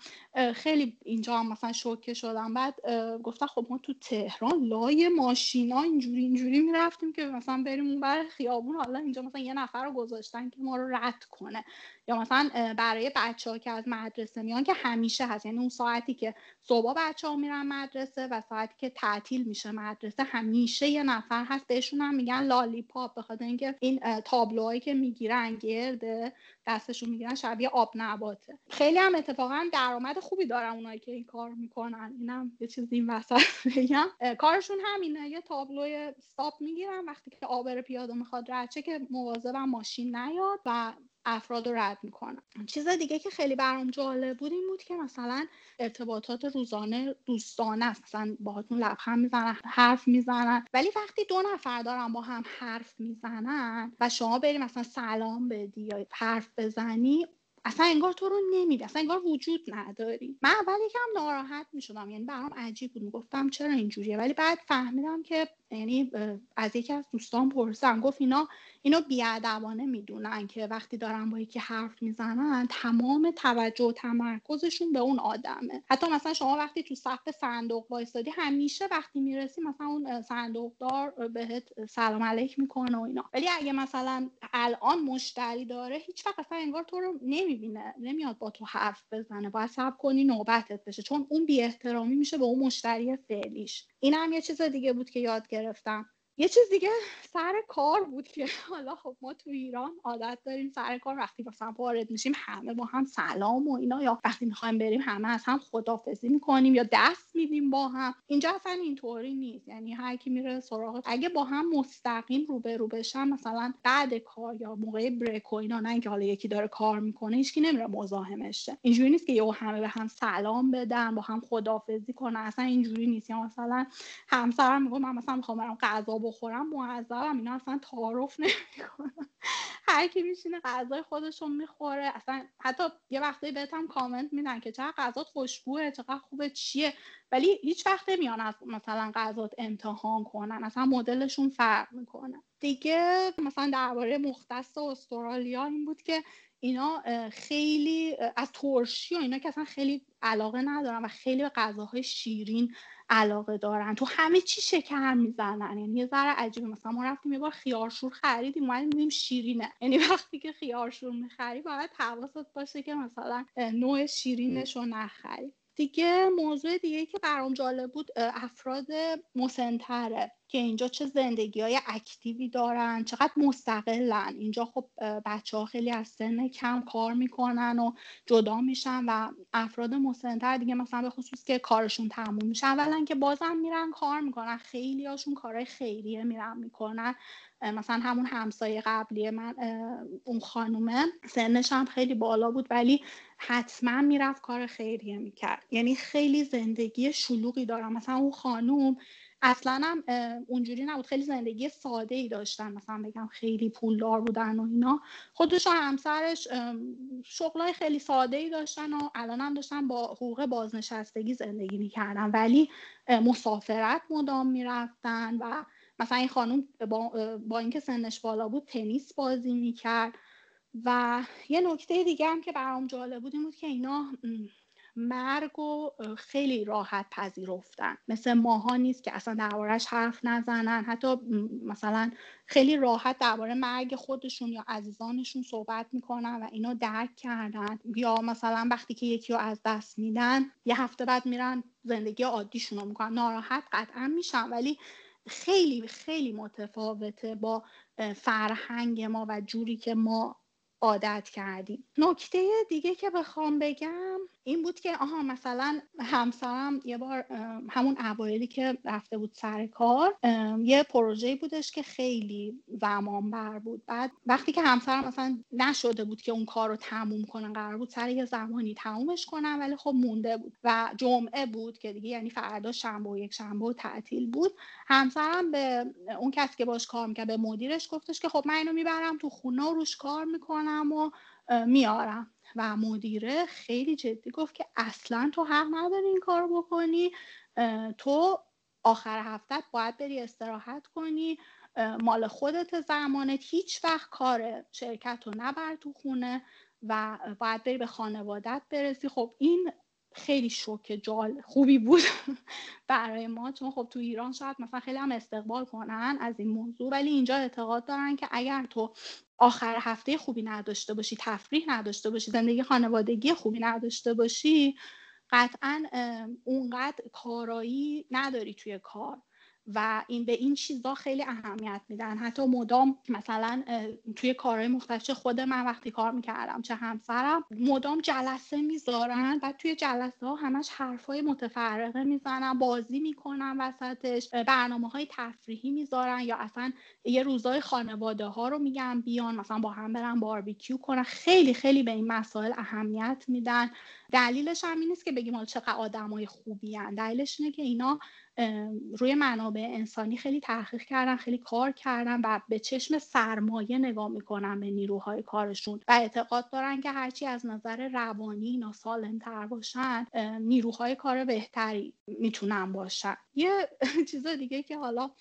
خیلی اینجا هم مثلا شوکه شدم. بعد گفتم خب ما تو تهران لای ماشینا اینجوری اینجوری می‌رفتیم که مثلا بریم اون بر خیابون. حالا اینجا مثلا یه نفر رو گذاشتن که ما رو رد کنه. یا مثلا برای بچه ها که از مدرسه میان که همیشه هست. یعنی اون ساعتی که صبح بچه ها میرن مدرسه و ساعتی که تعطیل میشه مدرسه همیشه یه نفر هست. بهشون هم میگن لالی پاپ بخاطر اینکه این تابلوهایی که می‌گیرن گرده دستشون می‌گیرن شبیه آب نباته. خیلی هم اتفاقا درآمد خوبی دارن اونایی که این کار می‌کنن. اینم یه چیز این وسط بگم. کارشون همینه. یه تابلو استاپ می‌گیرن. وقتی که آبر پیاده می‌خواد رد که مواظبم ماشین نیاد و افراد رو رد می‌کنن چیز دیگه که خیلی برام جالب بود این بود که مثلا ارتباطات روزانه دوستانه است. مثلا باهاتون لبخند می‌زنن حرف می‌زنن. ولی وقتی دو نفر دارن با هم حرف می‌زنن و شما بری مثلا سلام بدی یا حرف بزنی اصلا انگار تو رو نمیده اصلا انگار وجود نداری. من اول یکم ناراحت می‌شدم. یعنی برام عجیب بود. گفتم چرا اینجوریه؟ ولی بعد فهمیدم که یعنی از یکی از دوستان پرسیدم. گفت اینا اینو بیادبانه می‌دونن که وقتی دارن با یکی حرف می‌زنن تمام توجه و تمرکزشون به اون آدمه. حتی مثلا شما وقتی تو صف صندوق وایستادی همیشه وقتی می‌رسی مثلا اون صندوقدار بهت سلام علیک می‌کنه و اینا. ولی اگه مثلا الان مشتری داره هیچ وقت اصلا انگار تو رو نمی‌بینه نمیاد با تو حرف بزنه. باید صبر کنی نوبتت بشه چون اون بی احترامی میشه به اون مشتری فعلیش. این هم یه چیز دیگه بود که یاد گرفتم. یه چیز دیگه سر کار بود که [laughs] حالا خب ما تو ایران عادت داریم سر کار وقتی مثلا وارد میشیم همه با هم سلام و اینا یا وقتی می‌خوایم بریم همه از هم خدافزی می‌کنیم یا دست میدیم با هم. اینجا اصلا اینطوری نیست. یعنی هر کی میره سراغ اگه با هم مستقیم روبرو بشن مثلا بعد کار یا موقع بریک و اینا نه اینکه حالا یکی داره کار می‌کنه هیچکی نمیره مزاحمش اینجوری نیست که یهو همه به هم سلام بدن با هم خدافزی کنن. اصلا اینجوری نیست. یا مثلا همسرم میگه من مثلا می‌خوام برم غذا بخورم معذبم اینا اصلا تعارف نمی‌کنن. [laughs] هر کی میشینه غذای خودشون می‌خوره. اصلا حتی یه وقتی بهت هم کامنت میدن که چقدر غذات خوشبوه چقدر خوبه چیه. ولی هیچ وقت نمیان از مثلا غذات امتحان کنن. اصلا مدلشون فرق می‌کنه. دیگه مثلا درباره مختص استرالیا این بود که اینا خیلی از ترشی و اینا که اصلا خیلی علاقه ندارن و خیلی به غذاهای شیرین علاقه دارن. تو همه چی شکر می‌زنن. یعنی یه ذره عجیبه. مثلا ما رفتیم یه بار خیارشور خریدیم اومدیم دیدیم شیرینه. یعنی وقتی که خیارشور می‌خری باید حواست باشه که مثلا نوع شیرینش رو نخری. دیگه موضوع دیگه که برام جالب بود افراد مسنتره که اینجا چه زندگی های اکتیوی دارن چقدر مستقلن. اینجا خب بچه ها خیلی از سن کم کار می‌کنن و جدا میشن و افراد مسنتر دیگه مثلا به خصوص که کارشون تموم میشه اولا که بازم میرن کار می‌کنن. خیلی هاشون کارهای خیریه میرن می‌کنن. مثلا همون همسایه قبلی من اون خانومه سنش هم خیلی بالا بود ولی حتما می‌رفت کار خیریه می‌کرد. یعنی خیلی زندگی شلوغی دارم. مثلا اون خانوم اصلا هم اونجوری نبود. خیلی زندگی ساده ای داشتن. مثلا بگم خیلی پولدار بودن و اینا. خودش و همسرش شغلای خیلی ساده ای داشتن و الان هم داشتن با حقوق بازنشستگی زندگی می‌کردن. ولی مسافرت مدام می‌رفتن و مثلا این خانم با, با اینکه سنش بالا بود تنیس بازی می‌کرد. و یه نکته دیگه هم که برام جالب بود این بود که اینا مرگ و خیلی راحت پذیرفتن. مثل ماها نیست که اصلا دربارهش حرف نزنن. حتی مثلا خیلی راحت درباره مرگ خودشون یا عزیزانشون صحبت می‌کنن و اینو درک کردن. یا مثلا وقتی که یکی رو از دست میدن یه هفته بعد میرن زندگی عادیشون رو می‌کنن. ناراحت قطعا میشن. ولی خیلی خیلی متفاوته با فرهنگ ما و جوری که ما عادت کردیم. نکته دیگه که بخوام بگم این بود که آها مثلا همسرم یه بار همون اوایلی که رفته بود سر کار یه پروژه بودش که خیلی زمان بر بود. بعد وقتی که همسرم مثلا نشده بود که اون کار رو تموم کنن قرار بود سر یه زمانی تمومش کنن ولی خب مونده بود و جمعه بود که دیگه یعنی فردا شنبه و یک شنبه و تعطیل بود. همسرم به اون کسی که باش کار می‌کرد به مدیرش گفتش که خب من اینو می‌برم تو خونه و روش کار می‌کنم و میارم. و مدیره خیلی جدی گفت که اصلا تو حق نداری این کار بکنی تو آخر هفتت باید بری استراحت کنی مال خودت زمانت هیچ وقت کار شرکت رو نبر تو خونه و باید بری به خانوادت برسی. خب این خیلی شوک جال خوبی بود [laughs] برای ما چون خب تو ایران شاید مثلا خیلی هم استقبال کنن از این موضوع ولی اینجا اعتقاد دارن که اگر تو آخر هفته خوبی نداشته باشی تفریح نداشته باشی زندگی خانوادگی خوبی نداشته باشی قطعا اونقدر کارایی نداری توی کار. و این به این چیزا خیلی اهمیت میدن. حتی مدام مثلا توی کارهای مختلف چه خود من وقتی کار می‌کردم چه همسرم مدام جلسه می‌ذارن و توی جلسه ها همش حرفای متفرقه می‌زنن بازی می‌کنن وسطش برنامه های تفریحی می‌ذارن یا اصلا یه روزای خانواده ها رو میگن بیان مثلا با هم برن باربیکیو کنن. خیلی خیلی به این مسائل اهمیت میدن. دلیلش هم این نیست که بگیم حالا چقدر آدمای خوبی هن. دلیلش اینه که اینا روی منابع انسانی خیلی تحقیق کردن خیلی کار کردن و به چشم سرمایه نگاه می‌کنن به نیروهای کارشون و اعتقاد دارن که هرچی از نظر روانی اینا سالم تر باشن نیروهای کار بهتری می‌تونن باشن. یه [laughs] چیز دیگه که حالا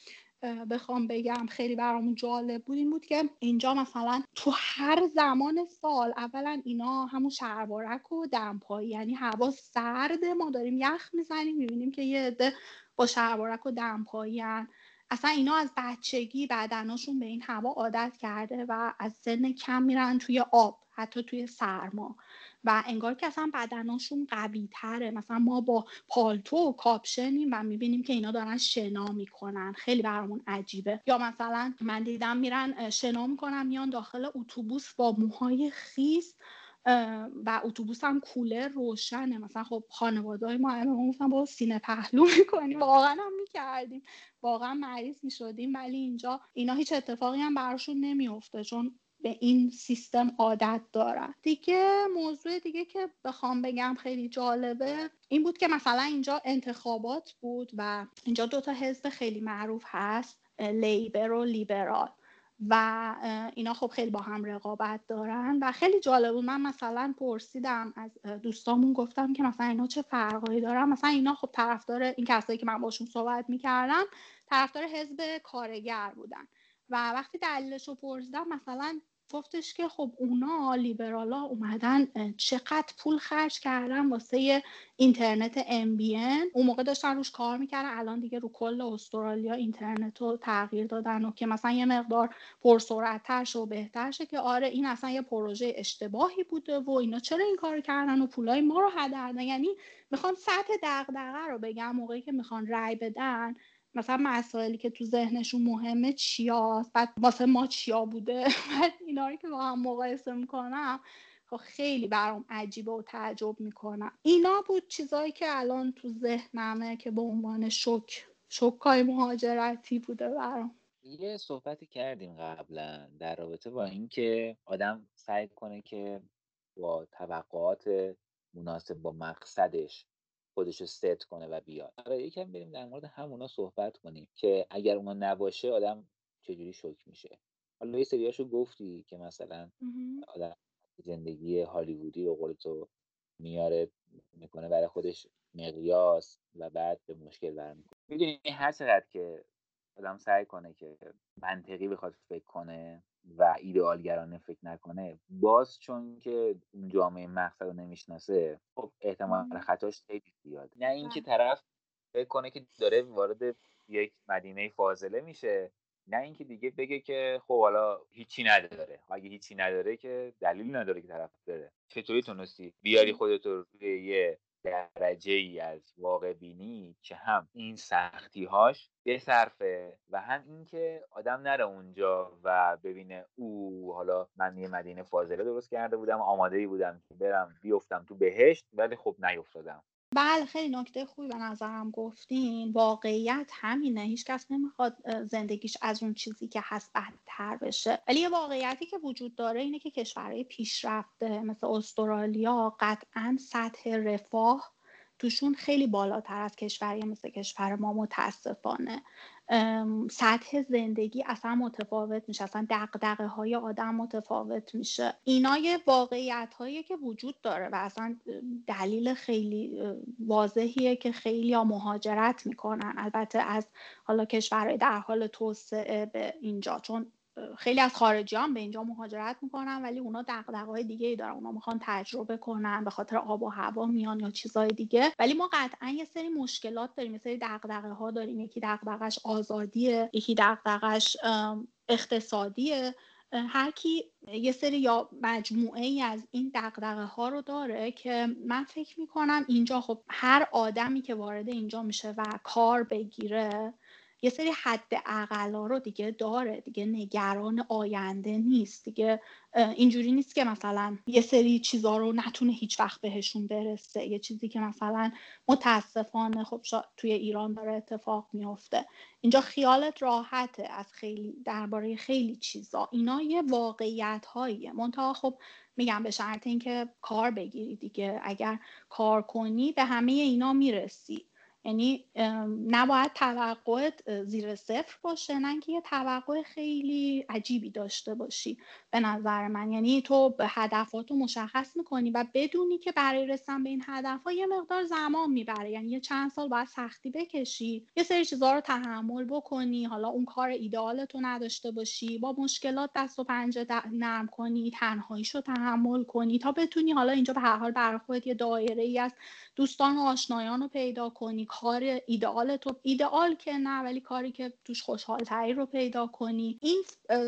بخوام بگم خیلی برامون جالب بود این بود که اینجا مثلا تو هر زمان سال اولا اینا همون شربارک و دمپایی یعنی هوا سرد ما داریم یخ می‌زنیم می‌بینیم که یه با شربارک و دمپایی اصلا اینا از بچگی بدناشون به این هوا عادت کرده و از سن کم میرن توی آب حتی توی سرما. و انگار که اصلا بدناشون قوی تره مثلا ما با پالتو و کاپشنیم و می‌بینیم که اینا دارن شنا می‌کنن. خیلی برامون عجیبه. یا مثلا من دیدم میرن شنا می‌کنن میان داخل اتوبوس با موهای خیس و اتوبوس هم کوله روشنه. مثلا خب خانواده های ما همه گفتن با سینه پهلو [laughs] می‌کنیم. واقعا هم می‌کردیم. واقعا مریض می‌شدیم. ولی اینجا اینا هیچ اتفاقی هم براشون نمیفته چون به این سیستم عادت دارن. دیگه موضوع دیگه که بخوام بگم خیلی جالبه این بود که مثلا اینجا انتخابات بود و اینجا دوتا حزب خیلی معروف هست لیبر و لیبرال. و اینا خب خیلی با هم رقابت دارن. و خیلی جالب بود. من مثلا پرسیدم از دوستامون گفتم که مثلا اینا چه فرقایی دارن؟ مثلا اینا خب طرفدار این کسایی که من باشون صحبت می‌کردم طرفدار حزب کارگر بودن. و وقتی دلیلش رو پرسیدم مثلا گفتش که خب اونا لیبرالا اومدن چقدر پول خرج کردن واسه اینترنت MBN اون موقع داشتن روش کار می‌کردن الان دیگه رو کل استرالیا اینترنت رو تغییر دادن و که مثلا یه مقدار پرسرعتتر و بهتر شه که آره این اصلا یه پروژه اشتباهی بوده و اینا چرا این کار کردن و پولای ما رو هدر یعنی می‌خوان سطح دغدغه رو بگم موقعی که می‌خوان رای بدن مثلا مسائلی که تو ذهنشون مهمه چیاست؟ بعد واسه ما چیا بوده؟ [laughs] بعد اینا رو که با هم مقایسه می‌کنم خب خیلی برام عجیبه و تعجب می‌کنم. اینا بود چیزایی که الان تو ذهنمه که به عنوان شک شکای مهاجرتی بوده برام. یه صحبتی کردیم قبلا در رابطه با اینکه آدم سعی کنه که با توقعات مناسب با مقصدش خودش رو ست کنه و بیاد. آره یکم بریم در مورد همونا صحبت کنیم که اگر اونا نباشه آدم چجوری شوک میشه؟ حالا یه سریاشو گفتی که مثلا آدم زندگی هالیوودی رو قول تو میاره می‌کنه برای خودش مقیاس و بعد به مشکل برمیکنه می‌دونی هر چقدر که آدم سعی کنه که منطقی بخواد فکر کنه و ایدئالگرانه فکر نکنه. باز چون که اون جامعه مقصد رو نمی‌شناسه خب احتمال خطاش خیلی زیاده. نه اینکه بله. طرف فکر کنه که داره وارد یک مدینه فاضله میشه نه اینکه دیگه بگه که خب حالا هیچی نداره. اگه هیچی نداره که دلیل نداره که طرف بره. چطوری تونستی بیاری خودت رو روی یه درجه ای از واقع بینی که هم این سختی هاش بصرفه و هم اینکه آدم نره اونجا و ببینه او حالا من یه مدینه فاضله درست کرده بودم آماده ای بودم که برم بیفتم تو بهشت ولی خب نیفتادم. بله خیلی نکته خوبی به نظرم گفتین. واقعیت همینه. هیچ کس نمی‌خواد زندگیش از اون چیزی که هست بدتر بشه. ولی یه واقعیتی که وجود داره اینه که کشورهای پیشرفته مثل استرالیا قطعا سطح رفاه توشون خیلی بالاتر از کشوری مثل کشور ما متاسفانه. سطح زندگی اصلا متفاوت میشه اصلا دقدقه های آدم متفاوت میشه. اینا یه واقعیت هایی که وجود داره و اصلا دلیل خیلی واضحیه که خیلی ها مهاجرت می‌کنن. البته از حالا کشورهای در حال توسعه به اینجا چون خیلی از خارجی هم به اینجا مهاجرت می‌کنن ولی اونا دقدقه های دیگه ای دارن. اونا می‌خوان تجربه کنن به خاطر آب و هوا میان یا چیزهای دیگه. ولی ما قطعا یه سری مشکلات داریم یه سری دقدقه ها داریم. یکی دقدقش آزادیه یکی دقدقش اقتصادیه. هر کی یه سری یا مجموعه ای از این دقدقه ها رو داره که من فکر می‌کنم اینجا خب هر آدمی که وارد اینجا میشه و کار بگیره یه سری حد اقلا رو دیگه داره دیگه نگران آینده نیست. دیگه اینجوری نیست که مثلا یه سری چیزا رو نتونه هیچ وقت بهشون برسه. یه چیزی که مثلا متاسفانه خب توی ایران داره اتفاق میفته اینجا خیالت راحته از خیلی درباره خیلی چیزا. اینا یه واقعیت هاییه منتها خب میگم به شرط اینکه کار بگیری دیگه. اگر کار کنی به همه اینا می‌رسی. یعنی نباید توقعت زیر صفر باشه نه اینکه یه توقع خیلی عجیبی داشته باشی به نظر من. یعنی تو به هدفات رو مشخص می‌کنی و بدونی که برای رسیدن به این هدف ها یه مقدار زمان می‌بره. یعنی یه چند سال باید سختی بکشی یه سری چیزها رو تحمل بکنی. حالا اون کار ایدئالت رو نداشته باشی. با مشکلات دست و پنجه نرم کنی تنهاییش رو تحمل کنی تا بتونی حالا اینجا به هر حال برای خودت یه دایره ای از دوستان و آشنایان رو پیدا کنی کار ایدئال تو ایدئال که نه ولی کاری که توش خوشحال تری رو پیدا کنی. این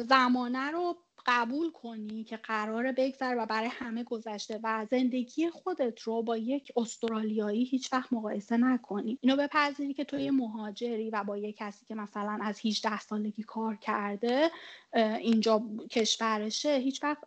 زمانه رو قبول کنی که قراره بگذره و برای همه گذشته و زندگی خودت رو با یک استرالیایی هیچ وقت مقایسه نکنی. اینو بپذیری که تو یه مهاجری و با یه کسی که مثلا از 18 سالگی کار کرده اینجا کشورشه هیچ وقت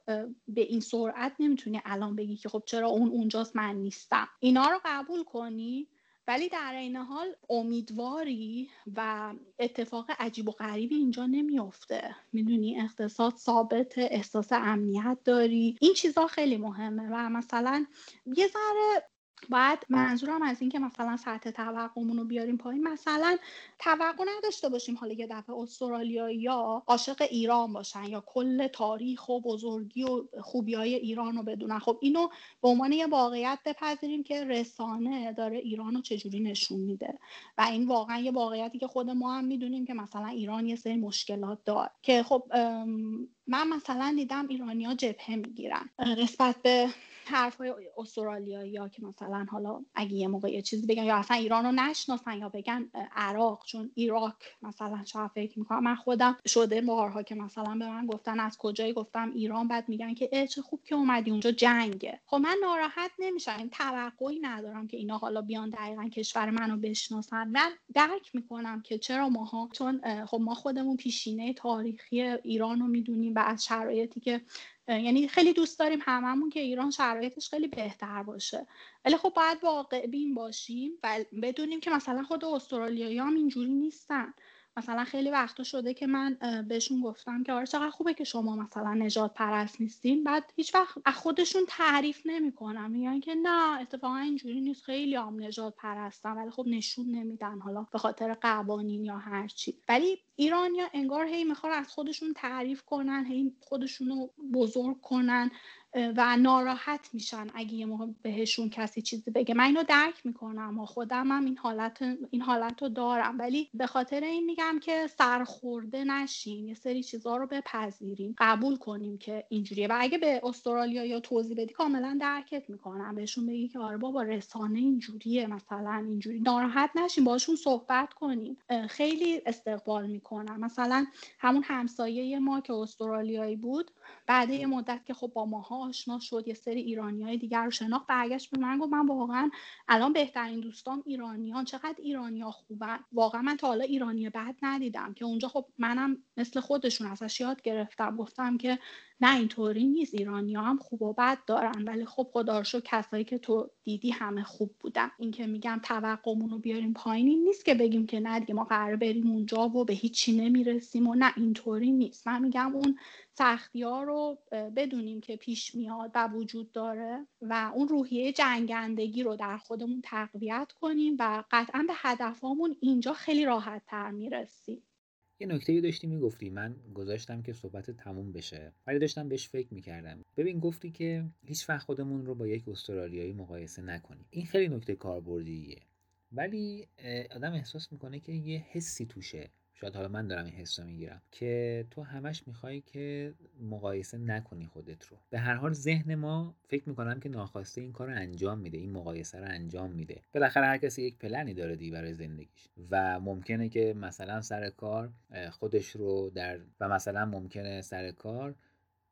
به این سرعت نمی‌تونی الان بگی که خب چرا اون اونجاست من نیستم. اینا رو قبول کنی؟ ولی در این حال امیدواری و اتفاق عجیب و غریبی اینجا نمیافته. می‌دونی اقتصاد ثابت احساس امنیت داری. این چیزها خیلی مهمه و مثلا یه ذره باید منظورم از این که مثلا سطح توقعمون رو بیاریم پایین مثلا توقع نداشته باشیم حالا یه دفعه استرالیا یا عاشق ایران باشن یا کل تاریخ و بزرگی و خوبی های ایران رو بدونن. خب اینو به عنوان یه واقعیت بپذیریم که رسانه داره ایران رو چجوری نشون میده. و این واقعا یه واقعیتی که خود ما هم می‌دونیم که مثلا ایران یه سری مشکلات داره. که خب من مثلا دیدم ایرانیا جبهه می‌گیرن. نسبت به حرفای استرالیا یا که مثلا حالا اگه یه موقع یه چیزی بگن یا اصلا ایران رو نشناسن یا بگن عراق چون ایراک مثلا شاید فکر می‌کنم. من خودم شده بارها که مثلا به من گفتن از کجایی گفتم ایران بعد میگن که اه چه خوب که اومدی اونجا جنگه. خب من ناراحت نمیشم این توقعی ندارم که اینا حالا بیان دقیقا کشور منو بشناسن. من درک می‌کنم که چرا ماها چون خب ما خودمون پیشینه تاریخی ایران رو می‌دونیم و از شرایطی که یعنی خیلی دوست داریم هممون که ایران شرایطش خیلی بهتر باشه. ولی خب باید واقع بین باشیم و بدونیم که مثلا خود استرالیایی هم اینجوری نیستن. مثلا خیلی وقتا شده که من بهشون گفتم که آره چقدر خوبه که شما مثلا نجات پرست نیستین. بعد هیچ وقت از خودشون تعریف نمی‌کنم میگن که نه اتفاقا اینجوری نیست. خیلی هم نجات پرستن ولی خب نشون نمیدن حالا به خاطر قوانین یا هر چی. ولی ایرانیا انگار هی می‌خوان از خودشون تعریف کنن هی خودشون رو بزرگ کنن. و ناراحت میشن اگه یه موقع بهشون کسی چیزی بگه. من اینو درک می‌کنم و خودم هم این حالت این حالت رو دارم. ولی به خاطر این میگم که سرخورده نشیم یه سری چیزها رو بپذیریم. قبول کنیم که اینجوریه. و اگه به استرالیا یا توضیح بدی کاملا درکت می‌کنم. بهشون بگی که آره بابا رسانه اینجوریه مثلا اینجوری. ناراحت نشیم باشون صحبت کنیم. خیلی استقبال می‌کنم. مثلا همون همسایه ما که استرالیایی بود بعد یه مدت که خب با ماها آشنا شد یه سری ایرانی های دیگر رو شناخت برگشت به من گفت من واقعا الان بهترین دوستام ایرانیان. چقدر ایرانیا خوبن؟ واقعا من تا حالا ایرانی بد ندیدم که اونجا خب منم مثل خودشون ازش یاد گرفتم. گفتم که نه اینطوری نیست. ایرانی هم خوب و بد دارن. ولی خب خدا رو کسایی که تو دیدی همه خوب بودن. این که میگم توقعمون رو بیاریم پایینی نیست که بگیم که نه دیگه ما قرار بریم اونجا و به هیچی نمی‌رسیم و نه اینطوری نیست. من میگم اون سختی ها رو بدونیم که پیش میاد و وجود داره و اون روحیه جنگندگی رو در خودمون تقویت کنیم و قطعا به هدفمون اینجا خیلی راحت تر می‌رسیم. یه نکته داشتی می‌گفتی. من گذاشتم که صحبت تموم بشه. ولی داشتم بهش فکر می‌کردم. ببین گفتی که هیچ وقت خودمون رو با یک استرالیایی مقایسه نکنیم. این خیلی نکته کاربردیه. ولی آدم احساس می‌کنه که یه حسی توشه. شاید حالا من دارم این حس رو می‌گیرم که تو همش می‌خوای که مقایسه نکنی خودت رو. به هر حال ذهن ما فکر می‌کنم که ناخواسته این کار رو انجام میده این مقایسه رو انجام میده. بالاخره هر کسی یک پلنی داره دی برای زندگیش و ممکنه که مثلا سر کار خودش رو در و مثلا ممکنه سر کار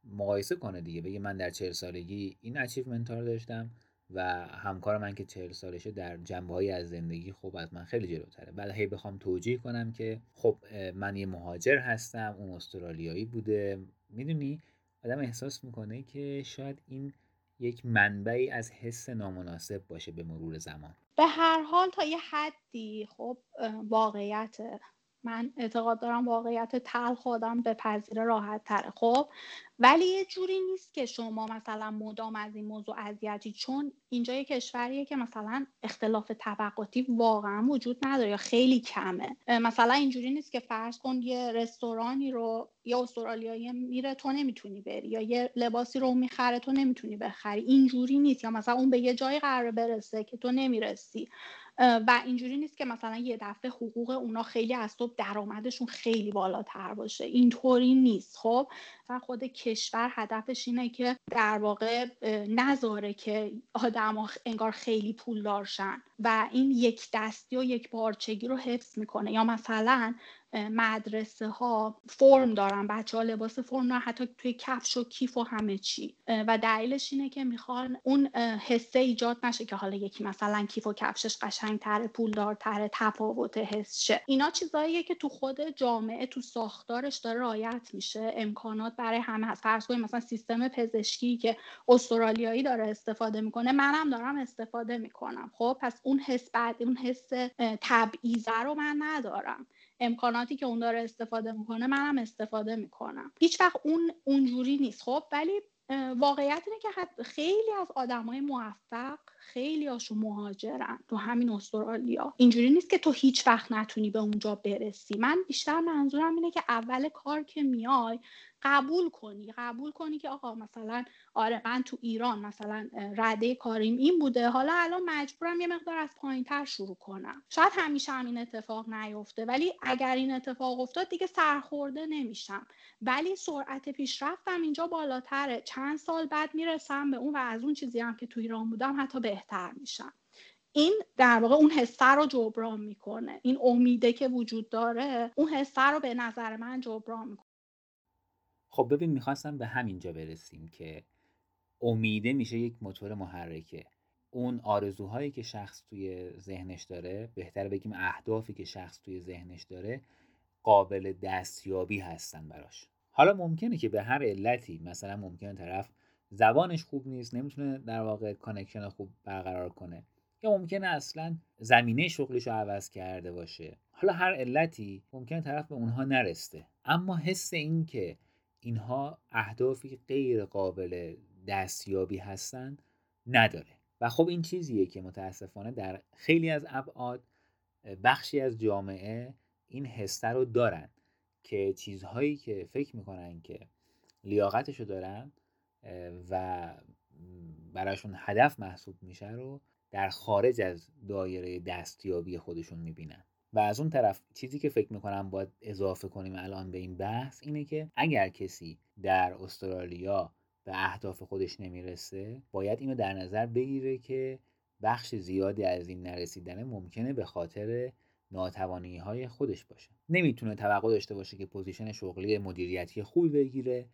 مقایسه کنه دیگه بگه من در چهل سالگی این اچیومنت رو داشتم. و همکار من که چهل سالشه در جنبه از زندگی خب از من خیلی جلوتره. بعد هی بخوام توجیه کنم که خب من یه مهاجر هستم اون استرالیایی بوده. می‌دونی؟ آدم احساس می‌کنه که شاید این یک منبعی از حس نامناسب باشه به مرور زمان. به هر حال تا یه حدی خب واقعیت من اعتقاد دارم واقعیت تلخ آدم به پذیر راحت تره خب؟ ولی یه جوری نیست که شما مثلا مدام از این موضوع اذیتی چون اینجا یه کشوریه که مثلا اختلاف طبقاتی واقعا وجود نداره یا خیلی کمه. مثلا اینجوری نیست که فرض کن یه رستورانی رو یا استرالیایی میره تو نمی‌تونی بری یا یه لباسی رو می‌خره تو نمی‌تونی بخری. اینجوری نیست. یا مثلا اون به یه جایی قرار برسه که تو نمی‌رسی. و اینجوری نیست که مثلا یه دفعه حقوق اونا خیلی از صبح درآمدشون خیلی بالاتر باشه. اینطوری نیست. خب خود کشور هدفش اینه که در واقع نذاره که آدم انگار خیلی پول دارشن و این یک دستی و یک بارچگی رو حفظ می‌کنه. یا مثلا مدرسه ها فرم دارن بچه ها لباس فرم دارن حتی توی کفش و کیف و همه چی. و دلیلش اینه که می‌خوان اون حسه ایجاد نشه که حالا یکی مثلا کیف و کفشش قشنگ تره پولدارتره تفاوت حس شه اینا چیزاییه که تو خود جامعه تو ساختارش داره رایت میشه. امکانات برای همه هست. فرض کنیم مثلا سیستم پزشکی که استرالیایی داره استفاده می‌کنه منم دارم استفاده می‌کنم. خب پس اون حس بعد اون حس تبعیضه رو من ندارم. امکاناتی که اون داره استفاده می‌کنه منم استفاده می‌کنم. هیچ وقت اون اونجوری نیست. خب ولی واقعیت اینه که خیلی از های موفق خیلی هاشون مهاجرن تو همین استرالیا. اینجوری نیست که تو هیچ وقت نتونی به اونجا برسی. من بیشتر منظورم اینه که اول کار که میای قبول کنی قبول کنی که آقا مثلا آره من تو ایران مثلا رده کاریم این بوده حالا الان مجبورم یه مقدار از تر شروع کنم. شاید همیشه همین اتفاق نیفته ولی اگر این اتفاق افتاد دیگه سرخورده نمیشم. ولی سرعت پیشرفتم اینجا بالاتره. چند سال بعد می‌رسم به اون و از اون چیزی هم که تو ایران بودم حتی بهتر میشم. این در واقع اون حسه رو جبران می‌کنه. این امیده که وجود داره اون حسه رو به نظر من جبران می‌کنه. خب ببین می‌خواستم به همینجا برسیم که امیده میشه یک موتور محرکه. اون آرزوهایی که شخص توی ذهنش داره بهتر بگیم اهدافی که شخص توی ذهنش داره قابل دستیابی هستن براش. حالا ممکنه که به هر علتی مثلا ممکنه طرف زبانش خوب نیست نمی‌تونه در واقع connection خوب برقرار کنه یا ممکنه اصلا زمینه شغلش رو عوض کرده باشه. حالا هر علتی ممکنه طرف به اونها نرسته اما حس این که اینها اهدافی غیر قابل دستیابی هستند نداره. و خب این چیزیه که متاسفانه در خیلی از ابعاد بخشی از جامعه این حسه رو دارن که چیزهایی که فکر می‌کنن که لیاقتشو دارن و براشون هدف محسوب میشه رو در خارج از دایره دستیابی خودشون می‌بینن. و از اون طرف چیزی که فکر می‌کنم باید اضافه کنیم الان به این بحث اینه که اگر کسی در استرالیا به اهداف خودش نمی‌رسه باید اینو در نظر بگیره که بخش زیادی از این نرسیدن ممکنه به خاطر ناتوانی های خودش باشه. نمی‌تونه توقع داشته باشه که پوزیشن شغلی مدیریتی خوبی بگیره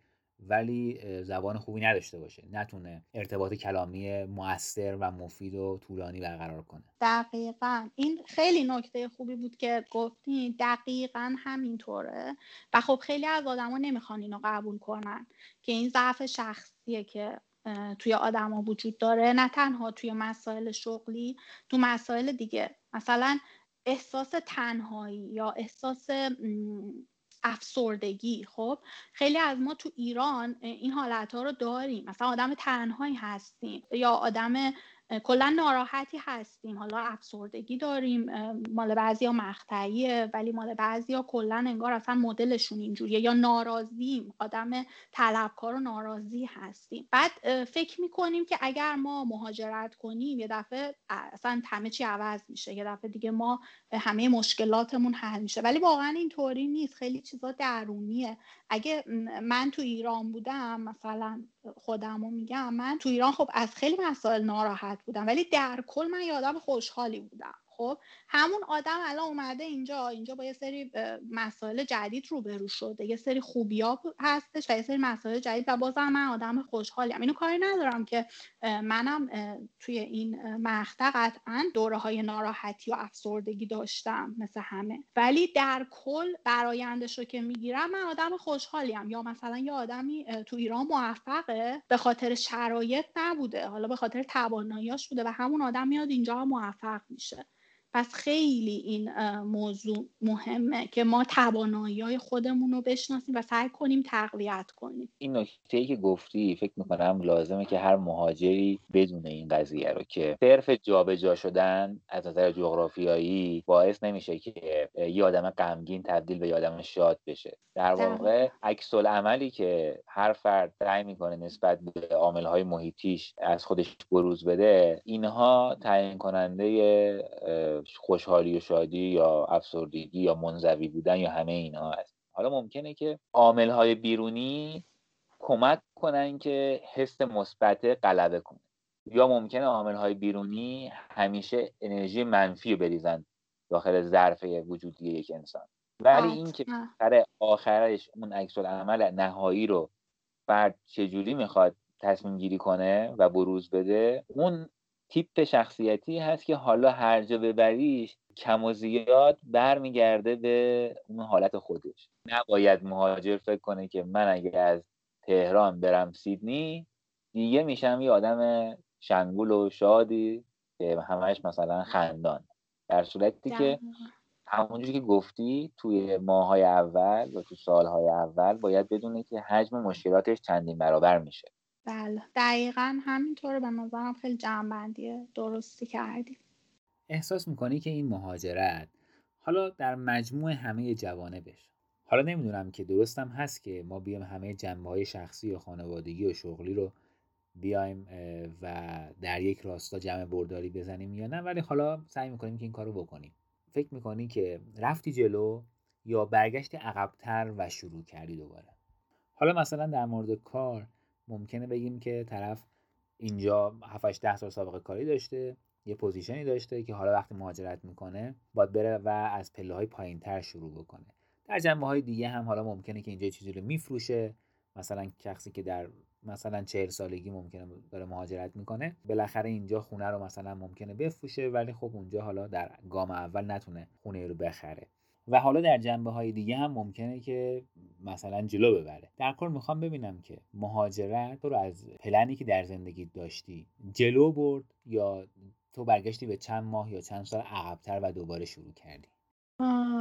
ولی زبان خوبی نداشته باشه. نتونه ارتباط کلامی موثر و مفید و طولانی برقرار کنه. دقیقا. این خیلی نکته خوبی بود که گفتی دقیقا همینطوره. و خب خیلی از آدما نمی‌خوان اینو قبول کنن که این ضعف شخصیه که توی آدما وجود داره. نه تنها توی مسائل شغلی تو مسائل دیگه. مثلا احساس تنهایی یا احساس افسردگی. خب خیلی از ما تو ایران این حالت ها رو داریم. مثلا آدم تنهایی هستیم یا آدم کلا ناراحتی هستیم. حالا افسردگی داریم مال بعضیا مقطعیه ولی مال بعضیا کلا انگار اصلا مدلشون اینجوریه. یا ناراضیم آدم طلبکار و ناراضی هستیم. بعد فکر می‌کنیم که اگر ما مهاجرت کنیم یه دفعه اصلا همه چی عوض میشه. یه دفعه دیگه ما همه مشکلاتمون حل میشه. ولی واقعا اینطوری نیست. خیلی چیزا درونیه. اگه من تو ایران بودم مثلا خودمو میگم من تو ایران خب از خیلی مسائل ناراحت بودم ولی در کل من یه آدم خوشحالی بودم. خب همون آدم الان اومده اینجا اینجا با یه سری مسائل جدید روبرو شده. یه سری خوبیا هستش و یه سری مسائل جدید و بازم من آدم خوشحالیم. اینو کاری ندارم که منم توی این مقطع قطعا دوره های ناراحتی و افسردگی داشتم مثل همه. ولی در کل برایندش رو که می‌گیرم من آدم خوشحالیم. یا مثلا یه آدمی تو ایران موفقه به خاطر شرایط نبوده. حالا به خاطر تواناییاش بوده و همون آدم میاد اینجا موفق میشه. پس خیلی این موضوع مهمه که ما توانایی های خودمون رو بشناسیم و سعی کنیم تقویت کنیم. این نکته ای که گفتی فکر می‌کنم لازمه که هر مهاجری بدون این قضیه رو که صرف جابجا شدن از نظر جغرافیایی باعث نمیشه که یه آدم غمگین تبدیل به یه آدم شاد بشه. در واقع عکس عملی که هر فرد سعی می‌کنه نسبت به عامل های محیطیش از خودش بروز بده اینها تعیین کننده خوشحالی و شادی یا افسردگی یا منزوی بودن یا همه اینها هست. حالا ممکنه که عامل های بیرونی کمک کنن که حس مثبت غلبه کنه. یا ممکنه عامل های بیرونی همیشه انرژی منفی رو بریزن داخل ظرف وجودی یک انسان. ولی این که سر آخرش اون عکس عمل نهایی رو فرد چجوری می‌خواد تصمیم گیری کنه و بروز بده اون تیپ شخصیتی هست که حالا هر جا ببریش کم و زیاد برمیگرده به اون حالت خودش. نباید مهاجر فکر کنه که من اگه از تهران برم سیدنی دیگه میشم یه آدم شنگول و شادی که همش مثلا خندان. در صورتی که همونجوری که گفتی توی ماهای اول و تو سالهای اول باید بدونه که حجم مشکلاتش چندین برابر میشه. بله. دقیقا همینطوره. به نظرم خیلی جمعبندی درستی کردی. احساس می‌کنی که این مهاجرت حالا در مجموع همه جوانبش حالا نمی‌دونم که درستم هست که ما بیایم همه جنبه های شخصی و خانوادگی و شغلی رو بیایم و در یک راستا جمع برداری بزنیم یا نه. ولی حالا سعی می‌کنیم که این کار رو بکنیم. فکر می‌کنی که رفتی جلو یا برگشتی عقبتر و شروع کردی دوباره؟ حالا مثلا در مورد کار ممکنه بگیم که طرف اینجا 7 ده سال سابقه کاری داشته یه پوزیشنی داشته که حالا وقتی مهاجرت می‌کنه باید بره و از پله های پایین تر شروع بکنه. در جنبه های دیگه هم حالا ممکنه که اینجا چیزی رو میفروشه. مثلا شخصی که در مثلا چهل سالگی ممکنه داره مهاجرت می‌کنه بالاخره اینجا خونه رو مثلا ممکنه بفروشه ولی خب اونجا حالا در گام اول نتونه خونه رو بخره. و حالا در جنبه های دیگه هم ممکنه که مثلا جلو ببره. در کل می‌خوام ببینم که مهاجرت تو رو از پلنی که در زندگی داشتی جلو برد یا تو برگشتی به چند ماه یا چند سال عقبتر و دوباره شروع کردی؟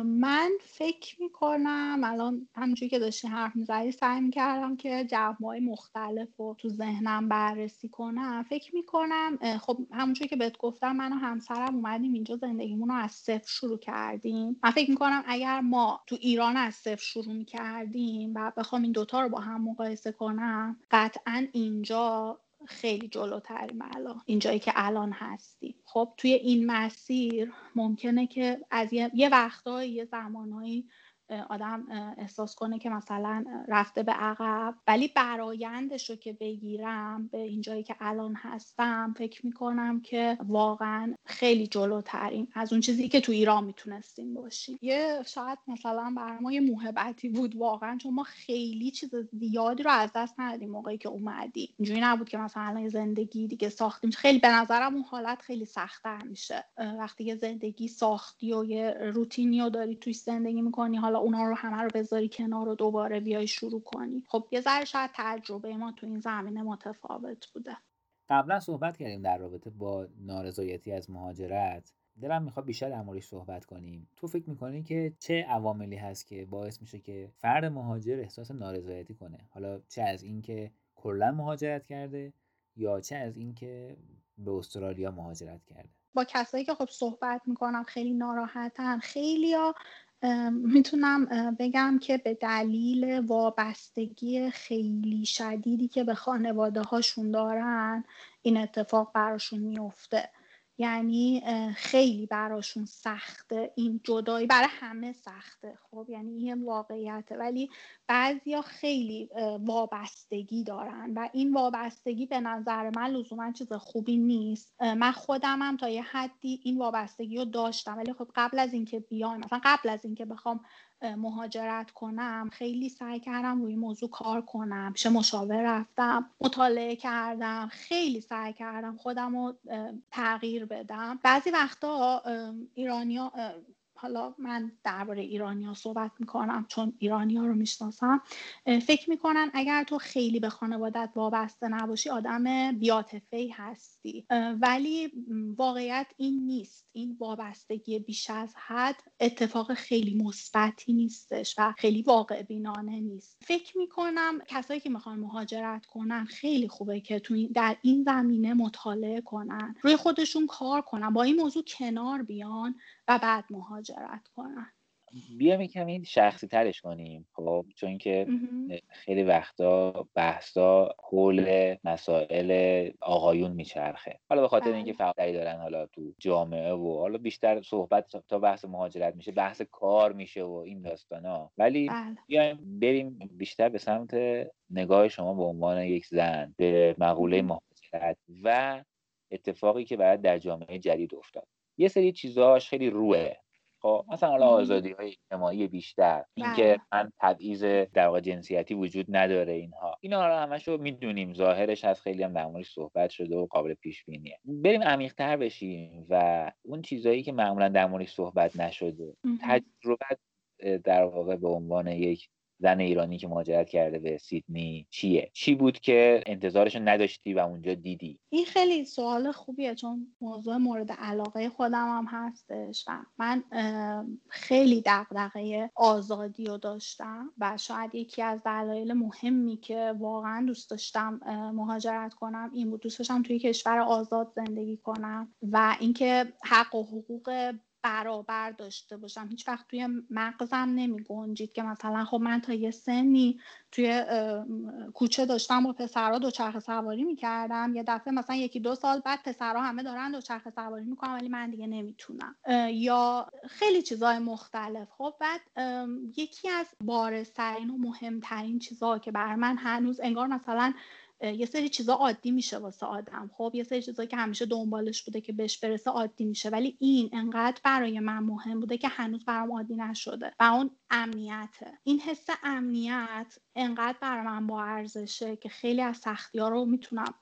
من فکر می‌کنم الان همونجوری که داشتی حرف می‌زدی سعی می‌کردم که جوابهای مختلف رو تو ذهنم بررسی کنم. فکر می‌کنم خب همونجوری که بهت گفتم من و همسرم اومدیم اینجا زندگیمون رو از صفر شروع کردیم. من فکر می‌کنم اگر ما تو ایران از صفر شروع می‌کردیم و بخوام این دوتا رو با هم مقایسه کنم قطعا اینجا خیلی جلوتریم الان اینجایی که الان هستی خب توی این مسیر ممکنه که از یه, یه وقتایی یه زمانهایی آدم احساس کنه که مثلا رفته به عقب. ولی برایندش رو که بگیرم به اینجایی که الان هستم فکر می‌کنم که واقعا خیلی جلوتریم از اون چیزی که تو ایران می‌تونستیم باشیم. یه شاید مثلا برای ما یه موهبتی بود واقعا چون ما خیلی چیز زیادی رو از دست ندادیم موقعی که اومدی اینجوری نبود که مثلا زندگی دیگه ساختیم. خیلی به نظرم اون حالت خیلی سختتر میشه. وقتی یه زندگی ساختی و یه روتینی رو داری توی زندگی می‌کنی حالا اونا رو همه رو بذاری کنار و دوباره بیای شروع کنی. خب یه ذره شاید تجربه ما تو این زمینه متفاوت بوده. قبلا صحبت کردیم در رابطه با نارضایتی از مهاجرت. دلم می‌خواد بیشتر در موردش صحبت کنیم. تو فکر می‌کنی که چه عواملی هست که باعث میشه که فرد مهاجر احساس نارضایتی کنه؟ حالا چه از اینکه کلا مهاجرت کرده یا چه از اینکه به استرالیا مهاجرت کرده؟ با کسایی که خب صحبت می‌کنم خیلی ناراحتن خیلی می‌تونم بگم که به دلیل وابستگی خیلی شدیدی که به خانواده هاشون دارن این اتفاق براشون میفته یعنی خیلی براشون سخته این جدایی. برای همه سخته خب؟ یعنی این واقعیته. ولی بعضیا خیلی وابستگی دارن و این وابستگی به نظر من لزوما چیز خوبی نیست. من خودم هم تا یه حدی این وابستگی رو داشتم. ولی خب قبل از اینکه بیایم مثلا قبل از اینکه بخوام مهاجرت کنم خیلی سعی کردم روی موضوع کار کنم چه مشاور رفتم مطالعه کردم خیلی سعی کردم خودم رو تغییر بدم. بعضی وقتا ایرانیا حالا من درباره ایرانیا صحبت می‌کنم چون ایرانیا رو می‌شناسم. فکر می‌کنن اگر تو خیلی به خانوادت وابسته نباشی آدم بیاتفهی هستی. ولی واقعیت این نیست. این وابستگی بیش از حد اتفاق خیلی مثبتی نیستش و خیلی واقع بینانه نیست. فکر می‌کنم کسایی که می‌خوان مهاجرت کنن خیلی خوبه که تو در این زمینه مطالعه کنن روی خودشون کار کنن با این موضوع کنار بیان. و بعد مهاجرت کنن. بیام کمی شخصی ترش کنیم خب؟ چون که خیلی وقتا بحثا حول مسائل آقایون میچرخه. حالا به خاطر بله. اینکه فقری دارن حالا تو جامعه و حالا بیشتر صحبت تا بحث مهاجرت میشه بحث کار میشه و این داستانا. ولی بله. بیایم بریم بیشتر به سمت نگاه شما به عنوان یک زن به مقوله مهاجرت و اتفاقی که باید در جامعه جدید افتاد. یه سری چیزاش خیلی روه. خب مثلا حالا آزادی های اجتماعی بیشتر. اینکه بله. من تبعیض در واقع جنسیتی وجود نداره اینها. اینا رو همش رو می‌دونیم. ظاهرش از خیلی هم در صحبت شده و قابل پیش بینیه بریم عمیق‌تر بشیم و اون چیزایی که معمولا در موردش صحبت نشده تجربه در واقع به عنوان یک زن ایرانی که مهاجرت کرده به سیدنی چیه؟ چی بود که انتظارش نداشتی و اونجا دیدی؟ این خیلی سوال خوبیه چون موضوع مورد علاقه خودم هم هستش و من خیلی دقدقه آزادی رو داشتم و شاید یکی از دلایل مهمی که واقعا دوست داشتم مهاجرت کنم این بود دوست داشتم توی کشور آزاد زندگی کنم و اینکه حق و حقوق برابر داشته باشم. هیچ وقت توی مغزم نمی گنجید که مثلا خب من تا یه سنی توی کوچه داشتم با پسرها دوچرخه سواری می‌کردم یه دفعه مثلا یکی دو سال بعد پسرها همه دارن دوچرخه سواری می‌کنم ولی من دیگه نمی‌تونم. یا خیلی چیزهای مختلف. خب بعد یکی از بارسترین و مهمترین چیزها که بر من هنوز انگار مثلا یه سری چیزا عادی میشه واسه آدم. خب یه سری چیزا که همیشه دنبالش بوده که بهش برسه عادی میشه. ولی این انقدر برای من مهم بوده که هنوز برام عادی نشده و اون امنیته. این حس امنیت انقدر برای من با ارزشه که خیلی از سختی ها رو می‌تونم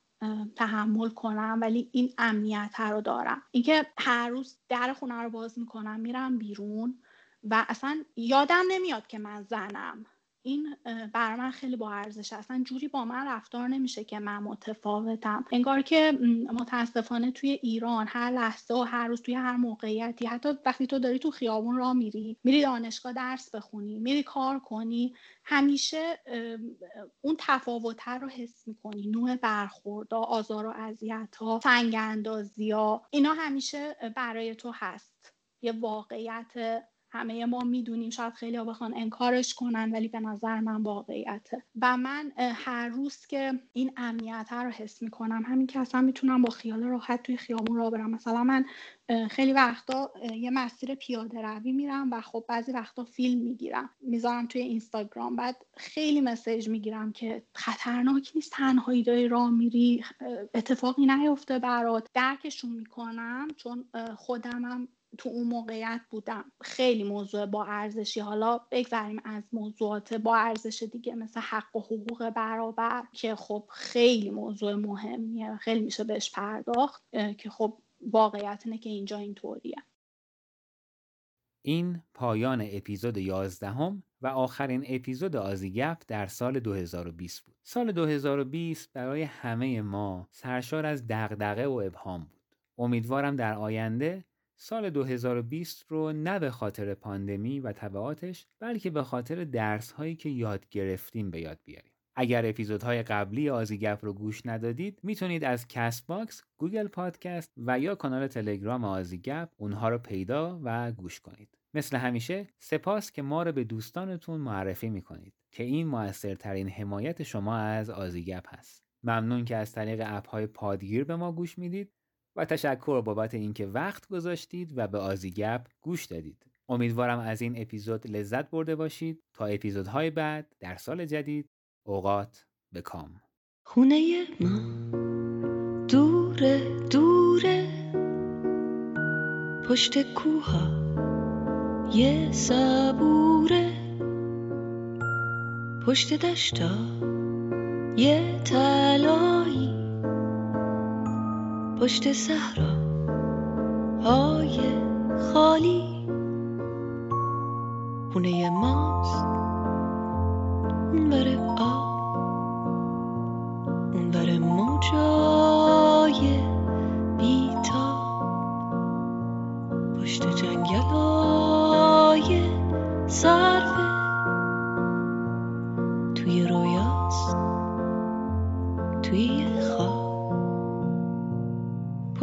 تحمل کنم ولی این امنیت رو دارم. اینکه هر روز در خونه رو باز می‌کنم میرم بیرون و اصلا یادم نمیاد که من زنم. این بر من خیلی با ارزش اصلا جوری با من رفتار نمیشه که من متفاوتم. انگار که متاسفانه توی ایران هر لحظه و هر روز توی هر موقعیتی حتی وقتی تو داری تو خیابون را میری میری دانشگاه درس بخونی میری کار کنی همیشه اون تفاوت رو حس می‌کنی. نوع برخورد آزار و اذیت ها سنگ اندازی ها اینا همیشه برای تو هست. یه واقعیت همه ما می‌دونیم شاید خیلی ها بخوان انکارش کنن ولی به نظر من واقعیته. و من هر روز که این امنیت رو حس می‌کنم همین که اصلا می‌تونم با خیال راحت توی خیابون را برم. مثلا من خیلی وقتا یه مسیر پیاده روی میرم و خب بعضی وقتا فیلم می‌گیرم می‌ذارم توی اینستاگرام. بعد خیلی مسیج می‌گیرم که خطرناک نیست تنهایی داری راه میری اتفاقی نیفته برات. درکشون می‌کنم چون خودمم تو اون موقعیت بودم خیلی موضوع با ارزشی حالا بگذریم از موضوعات با ارزش دیگه مثل حق و حقوق برابر که خب خیلی موضوع مهمیه خیلی میشه بهش پرداخت که خب واقعیت اینه که اینجا اینطوریه این پایان اپیزود 11 هم و آخرین اپیزود آزیگپ در سال 2020 بود. سال 2020 برای همه ما سرشار از دغدغه و ابهام بود. امیدوارم در آینده سال 2020 رو نه به خاطر پاندمی و تبعاتش بلکه به خاطر درس هایی که یاد گرفتیم به یاد بیاریم. اگر اپیزودهای قبلی آزیگپ رو گوش ندادید می‌تونید از کست باکس، گوگل پادکست و یا کانال تلگرام آزیگپ اونها رو پیدا و گوش کنید. مثل همیشه سپاس که ما رو به دوستانتون معرفی می‌کنید که این موثرترین حمایت شما از آزیگپ هست. ممنون که از طریق اپ های پادگیر به ما گوش می‌دید و تشکر بابت اینکه وقت گذاشتید و به آزیگپ گوش دادید. امیدوارم از این اپیزود لذت برده باشید. تا اپیزودهای بعد در سال جدید اوقات به کام. خونه ما دوره دوره پشت کوها یه صبوره. پشت دشتا یه تلایی پشت صحرا های خالی. خونه ماست. اون بره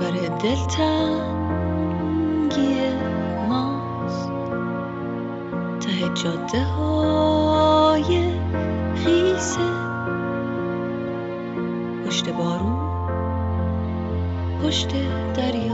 بر دلتنگی ماست. ته جاده های خیسه. پشت بارون پشت دریا